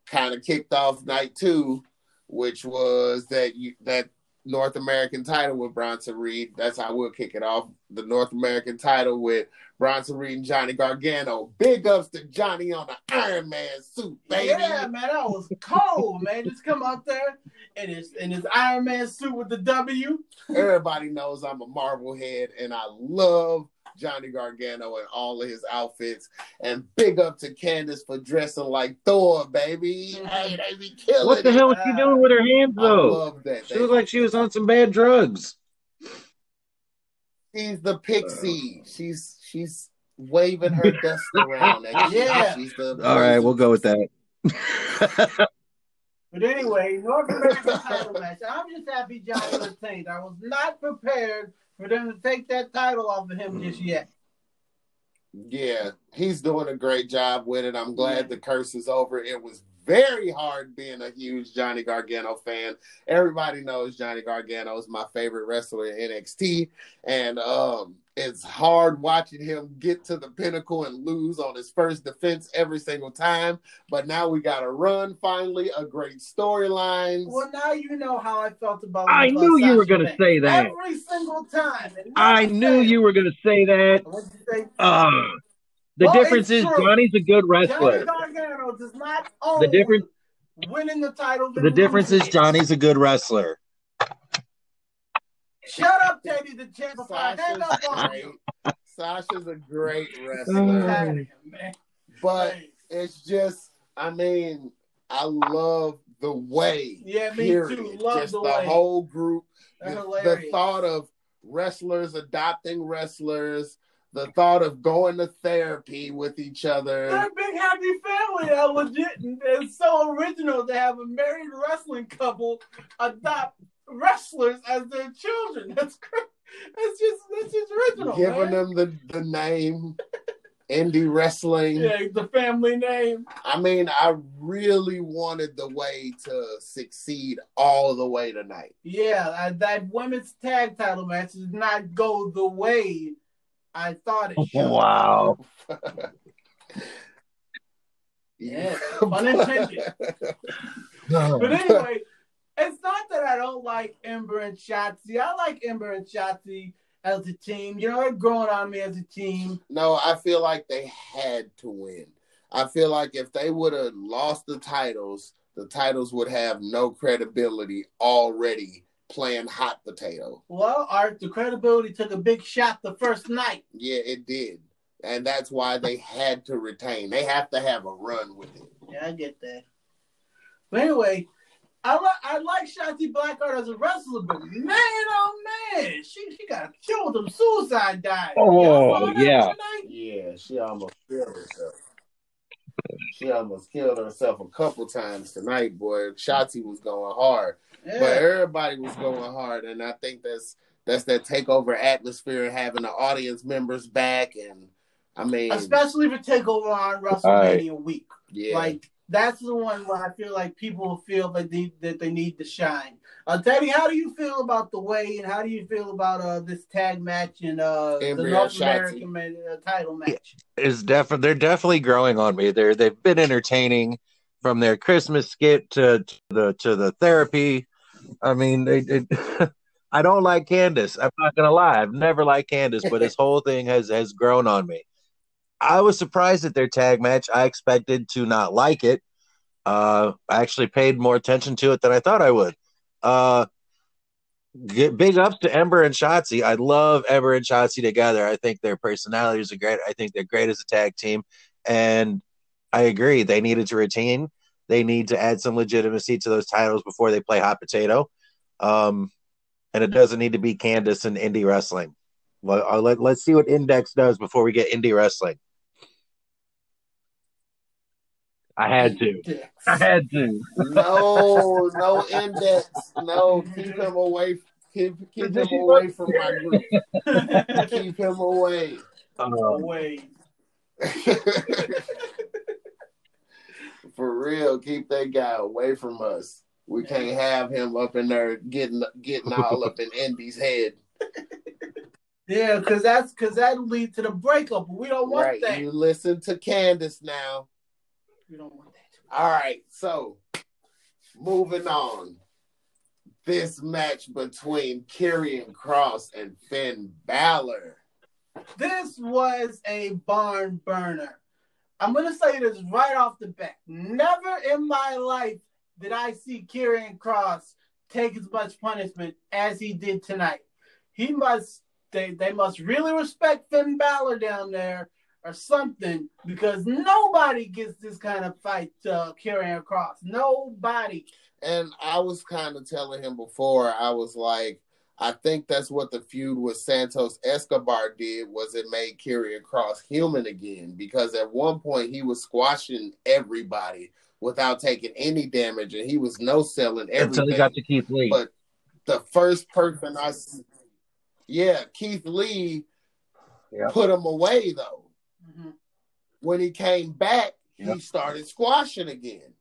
Speaker 1: kind of kicked off night two, which was that you that North American title with Bronson Reed. That's how we'll kick it off. The North American title with Bronson Reed and Johnny Gargano. Big ups to Johnny on the Iron Man suit, baby.
Speaker 2: Yeah, man, that was cold, man. Just come out there in his in his Iron Man suit with the W.
Speaker 1: Everybody knows I'm a Marvel head, and I love Johnny Gargano and all of his outfits. And big up to Candice for dressing like Thor, baby. Mm-hmm. Hey, they be killing
Speaker 3: What the hell was she doing with her hands
Speaker 1: I
Speaker 3: though?
Speaker 1: love that.
Speaker 3: She looked like she was on some bad drugs.
Speaker 1: she's the pixie. Uh, she's she's waving her dust around. At.
Speaker 2: Yeah.
Speaker 1: she's the.
Speaker 3: All right, we'll go with that.
Speaker 2: But anyway, North American title match. I'm just happy Johnny retained. I was not prepared for them to take that title off of him just yet.
Speaker 1: Yeah, he's doing a great job with it. I'm glad the curse is over. It was very hard being a huge Johnny Gargano fan. Everybody knows Johnny Gargano is my favorite wrestler in NXT, and um, it's hard watching him get to the pinnacle and lose on his first defense every single time. But now we got a run finally, a great storyline.
Speaker 2: Well, now you know how I felt about.
Speaker 3: I knew you were going to say that.
Speaker 2: every single time.
Speaker 3: I knew you were going to say that.
Speaker 2: What'd you say?
Speaker 3: Uh, the
Speaker 2: Well,
Speaker 3: difference is
Speaker 2: true.
Speaker 3: Johnny's a good
Speaker 2: Johnny
Speaker 3: wrestler.
Speaker 2: Gargano does not own
Speaker 3: The difference
Speaker 2: winning the title.
Speaker 3: the difference is Johnny's a good wrestler.
Speaker 2: Shut up, Teddy the I hang up on
Speaker 1: great.
Speaker 2: you.
Speaker 1: Sasha's a great wrestler,
Speaker 2: out of here, man.
Speaker 1: but it's just, I mean, I love the way.
Speaker 2: Yeah, me
Speaker 1: period.
Speaker 2: too. Love
Speaker 1: just
Speaker 2: the
Speaker 1: the, whole group. The, the thought of wrestlers adopting wrestlers, the thought of going to therapy with each other.
Speaker 2: They're a big happy family. They're legit. and It's so original to have a married wrestling couple adopt wrestlers as their children. That's great. That's just that's just original.
Speaker 1: Giving
Speaker 2: man.
Speaker 1: them the, the name indie wrestling.
Speaker 2: yeah, the family name.
Speaker 1: I mean, I really wanted the way to succeed all the way tonight.
Speaker 2: Yeah, I, that women's tag title match did not go the way I thought it should.
Speaker 3: Wow.
Speaker 2: Yeah, pun intended. But anyway, it's not that I don't like Ember and Shotzi. I like Ember and Shotzi as a team. You know, they're growing on me as a team.
Speaker 1: No, I feel like they had to win. I feel like if they would have lost the titles, the titles would have no credibility already playing hot potato.
Speaker 2: Well, Art, the credibility took a big shot the first night.
Speaker 1: Yeah, it did. and that's why they had to retain. They have to have a run with it.
Speaker 2: Yeah, I get that. But anyway, I like I like Shotzi Blackheart as a wrestler, but man, oh man, she she got killed with them suicide dives.
Speaker 3: Oh, yeah.
Speaker 1: Yeah, she almost killed herself. She almost killed herself a couple times tonight, boy. Shotzi was going hard,
Speaker 2: Yeah.
Speaker 1: but everybody was going hard, and I think that's that's that takeover atmosphere, having the audience members back, and I mean,
Speaker 2: Especially for Takeover on WrestleMania week.
Speaker 1: yeah,
Speaker 2: Like that's the one where I feel like people feel that they that they need to shine. Uh, Teddy, how do you feel about the way and how do you feel about uh this tag match and uh the North
Speaker 1: Shotzi.
Speaker 2: American man, uh, title match?
Speaker 3: is definitely they're definitely growing on me. They're they've been entertaining from their Christmas skit to, to the to the therapy. I mean, they, they I don't like Candice. I'm not gonna lie. I've never liked Candice, but this whole thing has has grown on me. I was surprised at their tag match. I expected to not like it. Uh, I actually paid more attention to it than I thought I would. Uh, big ups to Ember and Shotzi. I love Ember and Shotzi together. I think their personalities are great. I think they're great as a tag team. And I agree. They needed to retain. They need to add some legitimacy to those titles before they play hot potato. Um, and it doesn't need to be Candice and indie wrestling. Well, let, let's see what Index does before we get indie wrestling. I had to. I had to.
Speaker 1: no, no index, no, keep him away, keep keep him away from my group, keep him away.
Speaker 2: No
Speaker 3: Um,
Speaker 2: way.
Speaker 1: For real, keep that guy away from us. We can't have him up in there getting getting all up in Andy's head.
Speaker 2: Yeah, because that's because that'll lead to the breakup. We don't want
Speaker 1: Right.
Speaker 2: that.
Speaker 1: You listen to Candice now.
Speaker 2: We don't want that.
Speaker 1: All right, so moving on. This match between Karrion Kross and Finn Balor.
Speaker 2: This was a barn burner. I'm gonna say this right off the bat. Never in my life did I see Karrion Kross take as much punishment as he did tonight. He must they they must really respect Finn Balor down there or something because nobody gets this kind of fight uh Karrion Kross. Nobody.
Speaker 1: And I was kind of telling him before, I was like, I think that's what the feud with Santos Escobar did was it made Karrion Kross human again because at one point he was squashing everybody without taking any damage and he was no selling everything.
Speaker 3: until he got to Keith Lee.
Speaker 1: But the first person I, yeah, Keith Lee
Speaker 3: Yeah.
Speaker 1: put him away though. When he came back,
Speaker 3: Yeah.
Speaker 1: he started squashing again.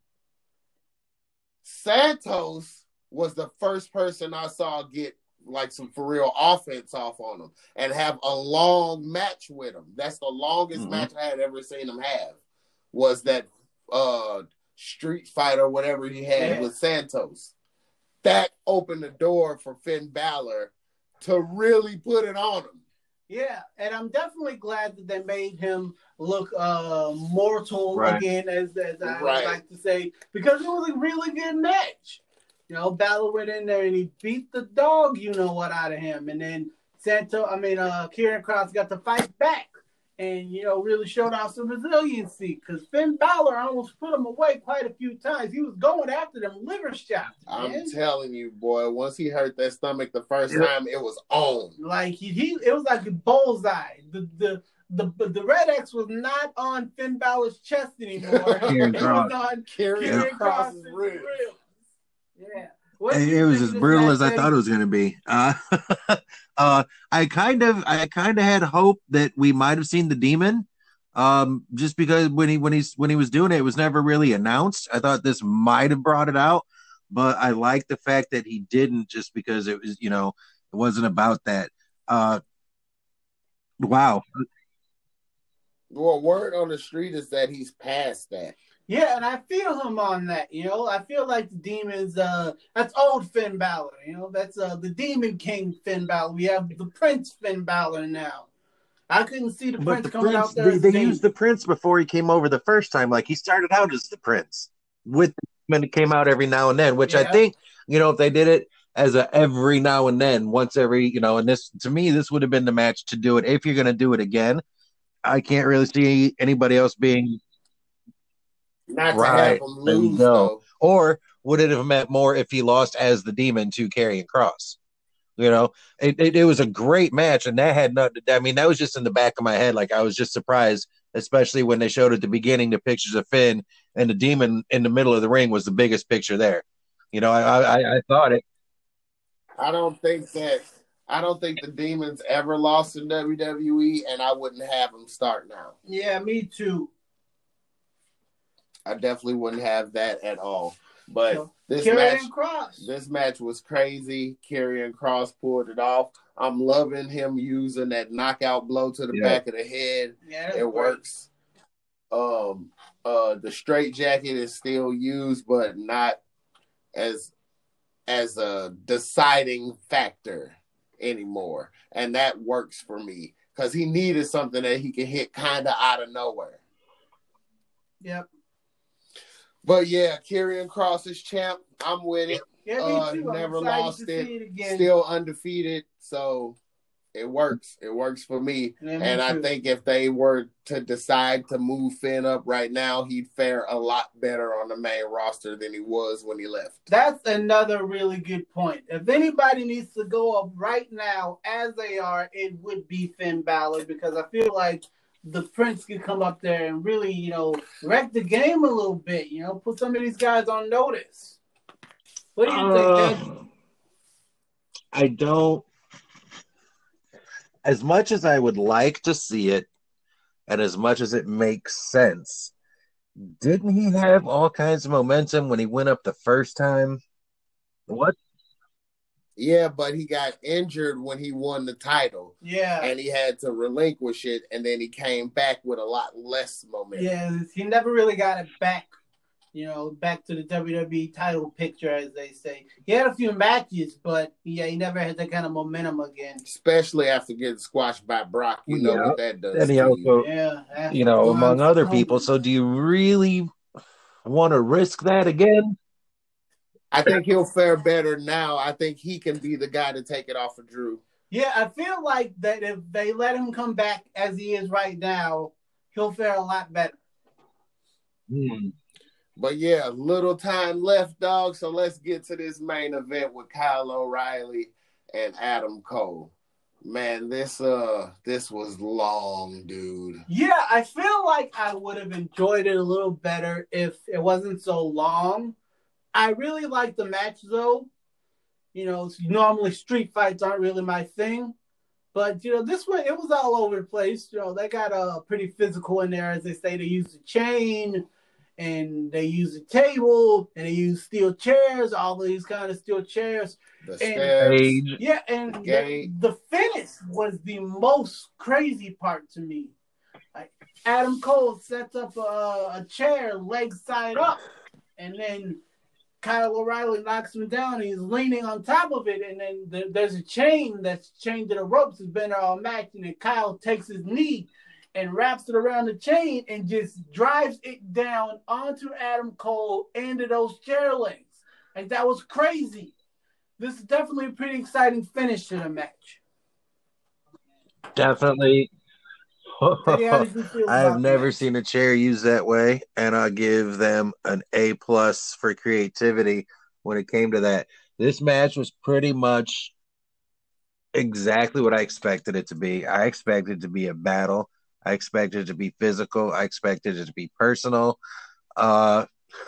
Speaker 1: Santos was the first person I saw get like some for real offense off on him and have a long match with him. That's the longest
Speaker 3: Mhm.
Speaker 1: match I had ever seen him have. Was that uh street fight or whatever he had
Speaker 2: Yeah.
Speaker 1: with Santos. That opened the door for Finn Balor to really put it on him.
Speaker 2: Yeah, and I'm definitely glad that they made him look uh mortal
Speaker 3: Right.
Speaker 2: again, as as I
Speaker 1: Right.
Speaker 2: like to say, because it was a really good match. You know, Balor went in there and he beat the dog, you know what, out of him, and then Santo, I mean, uh, Karrion Kross got to fight back, and you know, really showed off some resiliency. Because Finn Balor almost put him away quite a few times. He was going after them liver shots,
Speaker 1: I'm telling you, boy, once he hurt that stomach the first
Speaker 3: Yeah.
Speaker 1: time, it was on.
Speaker 2: Like he, he it was like a bullseye. The the the the red X was not on Finn Balor's chest anymore.
Speaker 3: Kieran
Speaker 2: it
Speaker 3: Cross.
Speaker 2: was on
Speaker 1: Karrion
Speaker 2: Kieran
Speaker 1: Cross's ribs.
Speaker 2: Yeah. What
Speaker 3: It,
Speaker 2: do you
Speaker 3: it was as brutal
Speaker 2: match,
Speaker 3: as I
Speaker 2: Eddie?
Speaker 3: thought it was going to be. Uh, uh, I kind of, I kind of had hope that we might have seen the demon, um, just because when he when he's when he was doing it, it was never really announced. I thought this might have brought it out, but I like the fact that he didn't, just because it was, you know, it wasn't about that. Uh, wow,
Speaker 1: Well, word on the street is that he's past that.
Speaker 2: Yeah, and I feel him on that. You know, I feel like the demons. Uh, that's old Finn Balor. You know, that's uh the Demon King Finn Balor. We have the Prince Finn Balor now. I couldn't see the
Speaker 3: but
Speaker 2: Prince
Speaker 3: the
Speaker 2: coming
Speaker 3: prince,
Speaker 2: out there.
Speaker 3: they, they used the prince before he came over the first time. Like he started out as the prince with when it came out every now and then, which I think you know if they did it as a every now and then, once every you know, and this to me this would have been the match to do it if you're going to do it again. I can't really see anybody else being
Speaker 1: Not
Speaker 3: Right.
Speaker 1: to have him lose
Speaker 3: go.
Speaker 1: though.
Speaker 3: or would it have meant more if he lost as the demon to Karrion Kross? You know, it, it, it was a great match, and that had nothing. To do. I mean, that was just in the back of my head. Like I was just surprised, especially when they showed at the beginning the pictures of Finn and the demon in the middle of the ring was the biggest picture there. You know, I I, I thought it.
Speaker 1: I don't think that I don't think the demons ever lost in WWE, and I wouldn't have them start now.
Speaker 2: Yeah, me too.
Speaker 1: I definitely wouldn't have that at all. But
Speaker 2: So,
Speaker 1: this
Speaker 2: Karrion
Speaker 1: match,
Speaker 2: Cross.
Speaker 1: this match was crazy. Karrion Kross pulled it off. I'm loving him using that knockout blow to the
Speaker 3: Yeah.
Speaker 1: back of the head.
Speaker 2: yeah,
Speaker 1: It
Speaker 2: great.
Speaker 1: works. Um, uh, the straight jacket is still used, but not as as a deciding factor anymore, and that works for me because he needed something that he can hit kind of out of nowhere.
Speaker 2: Yep.
Speaker 1: But yeah, Karrion Kross is champ. I'm with it.
Speaker 2: Yeah,
Speaker 1: Uh, never lost it.
Speaker 2: it.
Speaker 1: Still undefeated, so it works. It works for me.
Speaker 2: Yeah, me
Speaker 1: And I
Speaker 2: too.
Speaker 1: think if they were to decide to move Finn up right now, he'd fare a lot better on the main roster than he was when he left.
Speaker 2: That's another really good point. If anybody needs to go up right now as they are, it would be Finn Balor because I feel like the Prince could come up there and really, you know, wreck the game a little bit. You know, put some of these guys on notice. What do you think?
Speaker 3: Uh, I don't. As much as I would like to see it, and as much as it makes sense, didn't he have all kinds of momentum when he went up the first time? What?
Speaker 1: Yeah, but he got injured when he won the title
Speaker 2: Yeah.
Speaker 1: and he had to relinquish it, and then he came back with a lot less momentum.
Speaker 2: Yeah, he never really got it back, you know, back to the WWE title picture, as they say. He had a few matches, but yeah, he never had that kind of momentum again.
Speaker 1: Especially after getting squashed by Brock. You know
Speaker 3: Yeah.
Speaker 1: what that does.
Speaker 3: And he
Speaker 1: to you.
Speaker 3: also,
Speaker 2: Yeah,
Speaker 3: you know, among other people. So, do you really want to risk that again?
Speaker 1: I think he'll fare better now. I think he can be the guy to take it off of Drew.
Speaker 2: Yeah, I feel like that if they let him come back as he is right now, he'll fare a lot better.
Speaker 3: Hmm.
Speaker 1: But yeah, little time left, dog. So let's get to this main event with Kyle O'Reilly and Adam Cole. Man, this uh this was long, dude.
Speaker 2: Yeah, I feel like I would have enjoyed it a little better if it wasn't so long. I really like the match though. You know, normally street fights aren't really my thing. But you know, this one it was all over the place. You know, they got a uh, pretty physical in there, as they say. They use the chain, and they use the table, and they use steel chairs. All these kind of steel chairs.
Speaker 1: The stairs.
Speaker 2: Yeah, and the, the finish was the most crazy part to me. Like Adam Cole sets up a, a chair, leg side up, and then Kyle O'Reilly knocks him down. He's leaning on top of it, and then there- there's a chain that's chained to the ropes. It's been all match, and then Kyle takes his knee and wraps it around the chain and just drives it down onto Adam Cole into those chair legs. Like that was crazy. This is definitely a pretty exciting finish to the match.
Speaker 3: Definitely.
Speaker 2: Teddy, how did you feel
Speaker 3: I have never
Speaker 2: that?
Speaker 3: seen a chair used that way, and I'll give them an A plus for creativity when it came to that. This match was pretty much exactly what I expected it to be. I expected it to be a battle. I expected it to be physical. I expected it to be personal. Uh,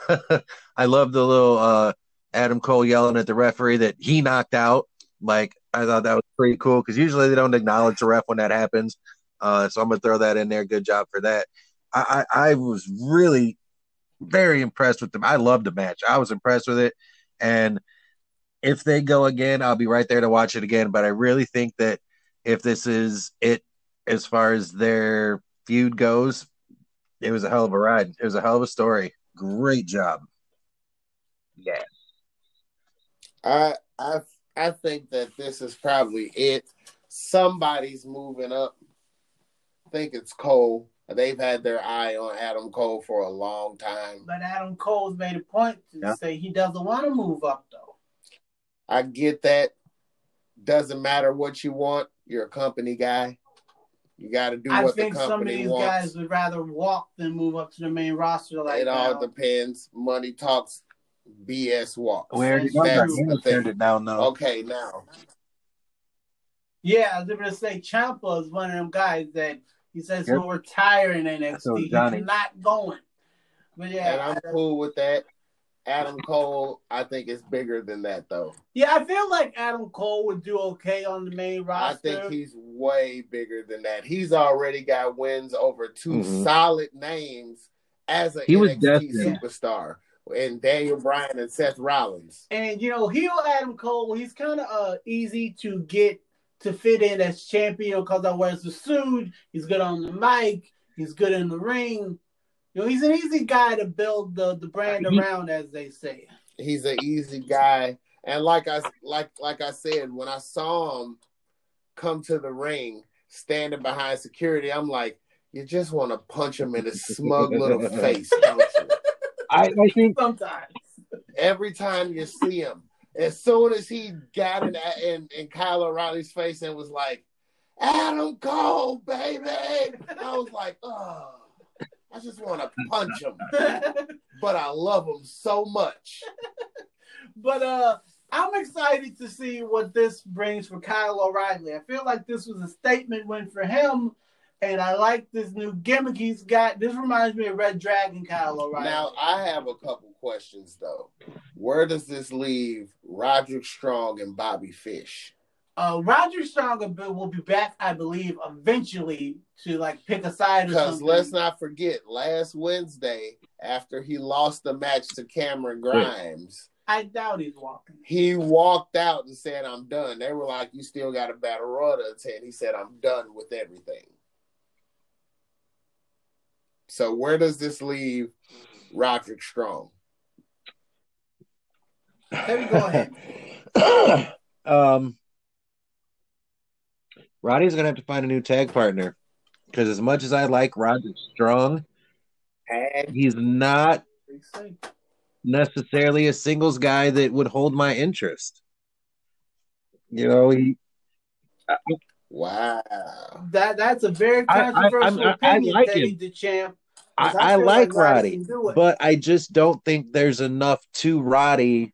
Speaker 3: I love the little uh, Adam Cole yelling at the referee that he knocked out. Like I thought that was pretty cool because usually they don't acknowledge the ref when that happens. Uh, so I'm gonna throw that in there. Good job for that. I, I, I was really very impressed with them. I loved the match. I was impressed with it. And if they go again, I'll be right there to watch it again. But I really think that if this is it as far as their feud goes, it was a hell of a ride. It was a hell of a story. Great job. Yeah.
Speaker 1: I I I think that this is probably it. Somebody's moving up. I think it's Cole. They've had their eye on Adam Cole for a long time.
Speaker 2: But Adam Cole's made a point to
Speaker 3: Yeah.
Speaker 2: say he doesn't want to move up though.
Speaker 1: I get that. Doesn't matter what you want. You're a company guy. You got to do
Speaker 2: I
Speaker 1: what the
Speaker 2: think some of
Speaker 1: company
Speaker 2: these
Speaker 1: wants.
Speaker 2: guys would rather walk than move up to the main roster like
Speaker 1: it all
Speaker 2: now.
Speaker 1: depends. Money talks. BS walks.
Speaker 3: Where already know
Speaker 2: That's
Speaker 3: that.
Speaker 2: true.
Speaker 3: Hamill turned it down though.
Speaker 1: Okay, now
Speaker 2: Yeah, I was going to say Ciampa is one of them guys that he says
Speaker 3: Yep.
Speaker 2: he'll retire in NXT.
Speaker 3: So
Speaker 2: He's not going. But yeah, and
Speaker 1: I'm cool with that. Adam Cole, I think is bigger than that though.
Speaker 2: yeah, I feel like Adam Cole would do okay on the main roster.
Speaker 1: I think he's way bigger than that. He's already got wins over 2
Speaker 3: Mhm.
Speaker 1: solid names as a
Speaker 3: He was
Speaker 1: NXT
Speaker 3: destined.
Speaker 1: superstar, and Daniel Bryan and Seth Rollins.
Speaker 2: And you know, heel Adam Cole, he's kind of uh, easy to get to fit in as champion because I wears the suit. He's good on the mic. He's good in the ring. You know, he's an easy guy to build the, the brand around, as they say.
Speaker 1: He's an easy guy, and like I like like I said, when I saw him come to the ring, standing behind security, I'm like, you just want to punch him in his smug little face, don't you?
Speaker 3: I, I think
Speaker 2: Sometimes.
Speaker 1: every time you see him. As soon as he got in, in in Kyle O'Reilly's face and was like, "Adam Cole, baby," I was like, "Oh, I just want to punch him," but I love him so much.
Speaker 2: but uh I'm excited to see what this brings for Kyle O'Reilly. I feel like this was a statement win for him, and I like this new gimmick he's got. This reminds me of Red Dragon Kyle O'Reilly.
Speaker 1: Now I have a couple questions though. Where does this leave Roderick Strong and Bobby Fish?
Speaker 2: uh, Roger Strong will be back, I believe, eventually to like pick a side or
Speaker 1: Because let's not forget, last Wednesday after he lost the match to Cameron Grimes.
Speaker 2: I doubt he's walking.
Speaker 1: he walked out and said, I'm done. They were like, You still got a battle royal to attend. He said, I'm done with everything. So where does this leave Roderick Strong?
Speaker 2: Terry, go ahead.
Speaker 3: um, Roddy's gonna have to find a new tag partner because as much as I like Roger Strong,
Speaker 1: Tag
Speaker 3: he's not necessarily a singles guy that would hold my interest. You know, he
Speaker 1: Wow.
Speaker 2: That that's a very
Speaker 3: I- I-
Speaker 2: controversial
Speaker 3: I'm- I- I
Speaker 2: opinion,
Speaker 3: like
Speaker 2: Teddy
Speaker 3: him.
Speaker 2: DeChamp.
Speaker 3: I,
Speaker 2: 'cause
Speaker 3: I
Speaker 2: feel
Speaker 3: like Roddy,
Speaker 2: can
Speaker 3: but I just don't think there's enough to Roddy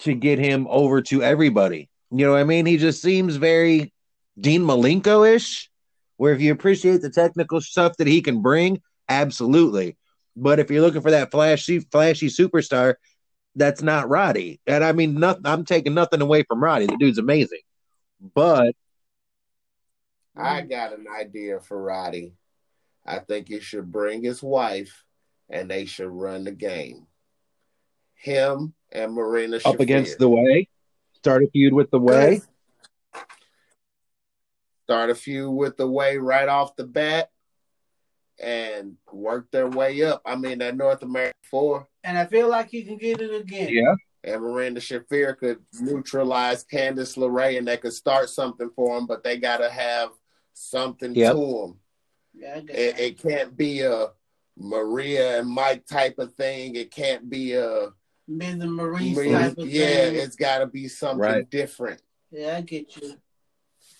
Speaker 3: to get him over to everybody. You know what I mean? He just seems very Dean Malenko ish, where if you appreciate the technical stuff that he can bring, absolutely. But if you're looking for that flashy, flashy superstar, that's not Roddy. And I mean, nothing. I'm taking nothing away from Roddy. The dude's amazing, but
Speaker 1: I got an idea for Roddy. I think he should bring his wife and they should run the game. Him and Marina
Speaker 3: up
Speaker 1: Shafir.
Speaker 3: against the way, start a feud with the way.
Speaker 1: start a few with the way right off the bat and work their way up. I mean, that North American four
Speaker 2: and I feel like he can get it again.
Speaker 3: Yeah.
Speaker 1: and Marina Shafir could neutralize Candice LeRae and they could start something for them, but they got to have something
Speaker 3: Yep.
Speaker 1: to them.
Speaker 2: Yeah,
Speaker 1: It, it can't be a Maria and Mike type of thing. It can't be a
Speaker 2: Miz and Maryse
Speaker 1: Maria-
Speaker 2: type of
Speaker 1: yeah.
Speaker 2: thing.
Speaker 1: It's got to be something
Speaker 3: Right.
Speaker 1: different.
Speaker 2: Yeah, I get you.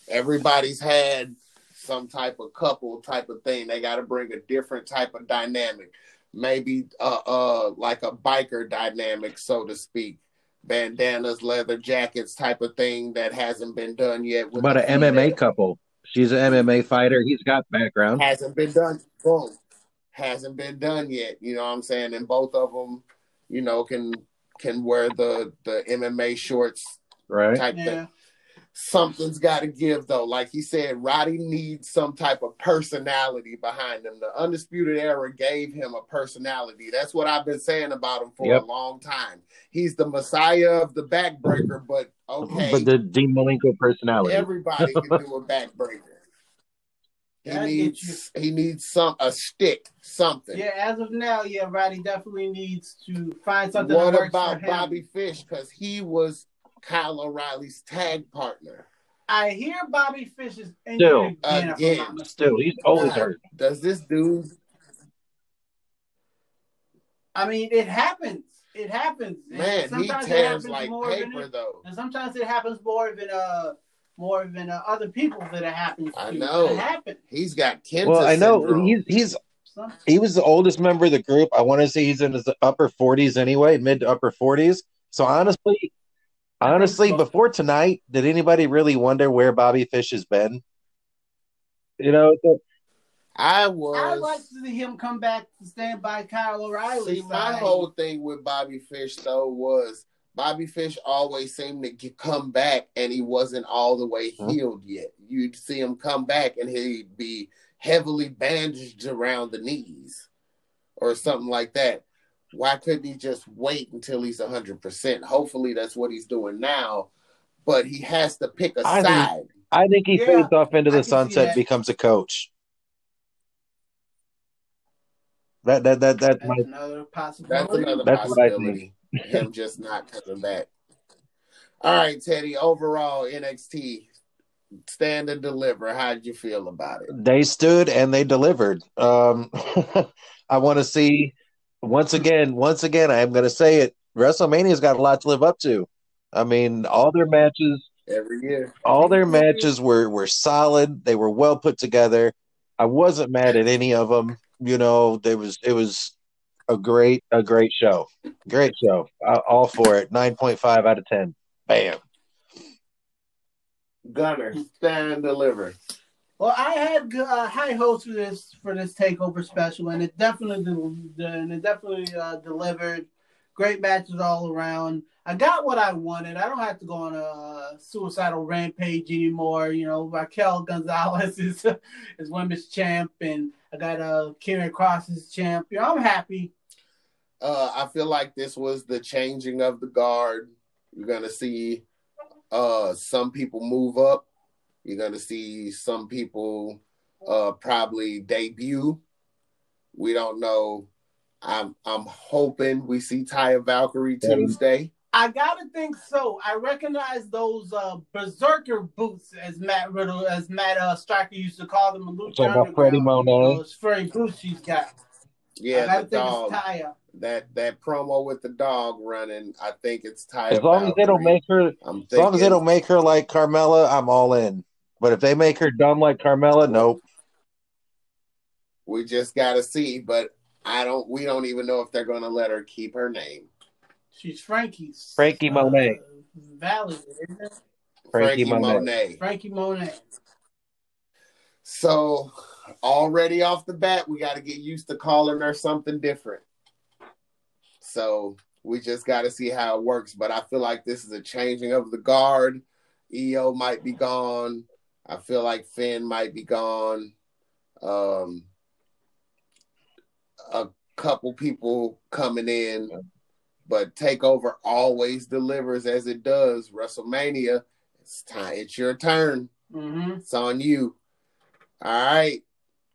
Speaker 1: everybody's had some type of couple type of thing. They got to bring a different type of dynamic, maybe uh uh like a biker dynamic, so to speak. Bandanas, leather jackets type of thing that hasn't been done yet. With
Speaker 3: About
Speaker 1: the
Speaker 3: an MMA couple. She's an MMA fighter. He's got background.
Speaker 1: hasn't been done. Boom, hasn't been done yet. You know what I'm saying? And both of them, you know, can can wear the the MMA shorts
Speaker 3: Right.
Speaker 1: type thing.
Speaker 2: Yeah.
Speaker 1: something's got to give though. Like he said, Roddy needs some type of personality behind him. The Undisputed Era gave him a personality. That's what I've been saying about him for
Speaker 3: Yep.
Speaker 1: a long time. He's the messiah of the backbreaker, but okay,
Speaker 3: But the Dean Malenko personality.
Speaker 1: everybody can do a backbreaker. He
Speaker 2: Yeah, I
Speaker 1: needs he needs some a stick, something.
Speaker 2: Yeah, as of now, yeah, Roddy definitely needs to find something
Speaker 1: what
Speaker 2: that works
Speaker 1: about
Speaker 2: for him.
Speaker 1: Bobby Fish? Because he was Kyle O'Reilly's tag partner.
Speaker 2: I hear Bobby Fish is injured
Speaker 3: Still,
Speaker 2: again.
Speaker 1: again.
Speaker 3: Still, he's always hurt.
Speaker 1: Does this dude
Speaker 2: I mean, it happens. It happens. And
Speaker 1: Man, he
Speaker 2: sometimes it
Speaker 1: tears like paper
Speaker 2: it-
Speaker 1: though.
Speaker 2: And sometimes it happens more than uh more than uh, other people that it happens to.
Speaker 1: I know.
Speaker 2: It happens.
Speaker 1: He's got Kenta
Speaker 3: Well, I know
Speaker 1: syndrome.
Speaker 3: he's he's he was the oldest member of the group. I want to say he's in his upper forties anyway, mid to upper forties. So honestly,
Speaker 2: I
Speaker 3: honestly,
Speaker 2: so.
Speaker 3: before tonight, did anybody really wonder where Bobby Fish has been? You know, so-
Speaker 1: I
Speaker 2: I'd like to see him come back to stand by Kyle O'Reilly.
Speaker 1: See, my whole thing with Bobby Fish though was Bobby Fish always seemed to get, come back, and he wasn't all the way
Speaker 3: Hmm.
Speaker 1: healed yet. You'd see him come back, and he'd be heavily bandaged around the knees, or something like that. Why couldn't he just wait until he's hundred percent? Hopefully, that's what he's doing now. But he has to pick a
Speaker 3: I think-
Speaker 1: side.
Speaker 3: I think he
Speaker 2: Yeah,
Speaker 3: fades off into the
Speaker 2: can
Speaker 3: sunset, becomes a coach. That that that that's
Speaker 2: That's
Speaker 3: my
Speaker 2: another
Speaker 1: That's
Speaker 2: possibility.
Speaker 1: another
Speaker 3: That's what I
Speaker 1: possibility. Him just not coming back. All right, Teddy. Overall, NXT stand and deliver. How did you feel about it?
Speaker 3: they stood and they delivered. Um, I want to see once again. Once again, I am going to say it. WrestleMania's got a lot to live up to. I mean, all their matches,
Speaker 1: Every year,
Speaker 3: all their matches were were solid. They were well put together. I wasn't mad at any of them. You know, there was it was a great a great show. Great show. All for it. Nine point five out of ten. Bam.
Speaker 1: Gunner, stand and deliver.
Speaker 2: Well, I had uh, high hopes for this for this takeover special, and it definitely del- and it definitely uh, delivered. Great matches all around. I got what I wanted. I don't have to go on a suicidal rampage anymore. You know, Raquel Gonzalez is is women's champ, and I got uh, Karrion Kross as champ. You know, I'm happy.
Speaker 1: Uh, I feel like this was the changing of the guard. You're gonna see uh, some people move up. You're gonna see some people uh, probably debut. We don't know. I'm I'm hoping we see Taya Valkyrie
Speaker 3: Yeah.
Speaker 1: Tuesday.
Speaker 2: I gotta think so. I recognize those uh, berserker boots, as Matt Riddle, as Matt uh, Striker used to call them. in Lucha
Speaker 3: Talking about Freddie
Speaker 2: Underground.
Speaker 3: Monet.
Speaker 2: Those furry boots she's got.
Speaker 1: Yeah,
Speaker 2: gotta
Speaker 1: the
Speaker 2: think
Speaker 1: dog.
Speaker 2: it's Taya.
Speaker 1: That that promo with the dog running. I think it's Taya.
Speaker 3: As long as they don't make her
Speaker 1: I'm
Speaker 3: As long as they don't make her like Carmella, I'm all in. But if they make her dumb like Carmella, nope.
Speaker 1: We just gotta see, but I don't. We don't even know if they're gonna let her keep her name.
Speaker 2: She's Frankie's.
Speaker 3: Franky Monet.
Speaker 2: Uh, Valley, isn't it?
Speaker 3: Frankie
Speaker 1: Frankie,
Speaker 3: Monet.
Speaker 1: Monet.
Speaker 2: Franky Monet.
Speaker 1: So already off the bat, we got to get used to calling her something different. So we just got to see how it works. But I feel like this is a changing of the guard. Io might be gone. I feel like Finn might be gone. Um, a couple people coming in, but Takeover always delivers as it does. WrestleMania, it's time. It's your turn.
Speaker 2: Mm-hmm.
Speaker 1: It's on you. All right.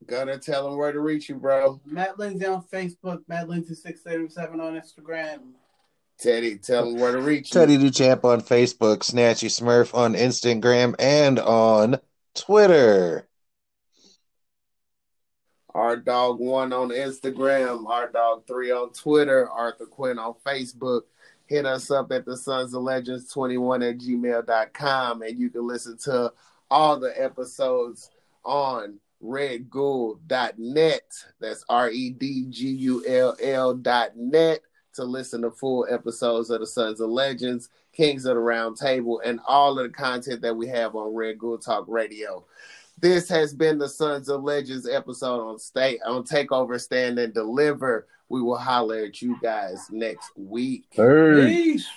Speaker 1: Gonna tell them where to reach you, bro.
Speaker 2: Matt Lindsay on Facebook. Matt Lindsay six seven seven on Instagram.
Speaker 1: Teddy, tell them where to reach you.
Speaker 3: Teddy Duchamp on Facebook, Snatchy Smurf on Instagram and on Twitter.
Speaker 1: R Dog One on Instagram, our Dog Three on Twitter, Arthur Quinn on Facebook. Hit us up at the Sons of Legends 21 at gmail.com and you can listen to all the episodes on redgull.net. That's R E D G U L L dot net to listen to full episodes of the Sons of Legends, Kings of the Round Table, and all of the content that we have on Red Gull Talk Radio. This has been the Sons of Legends episode on State on Takeover Stand and Deliver. We will holler at you guys next week.
Speaker 3: Third.
Speaker 2: Peace.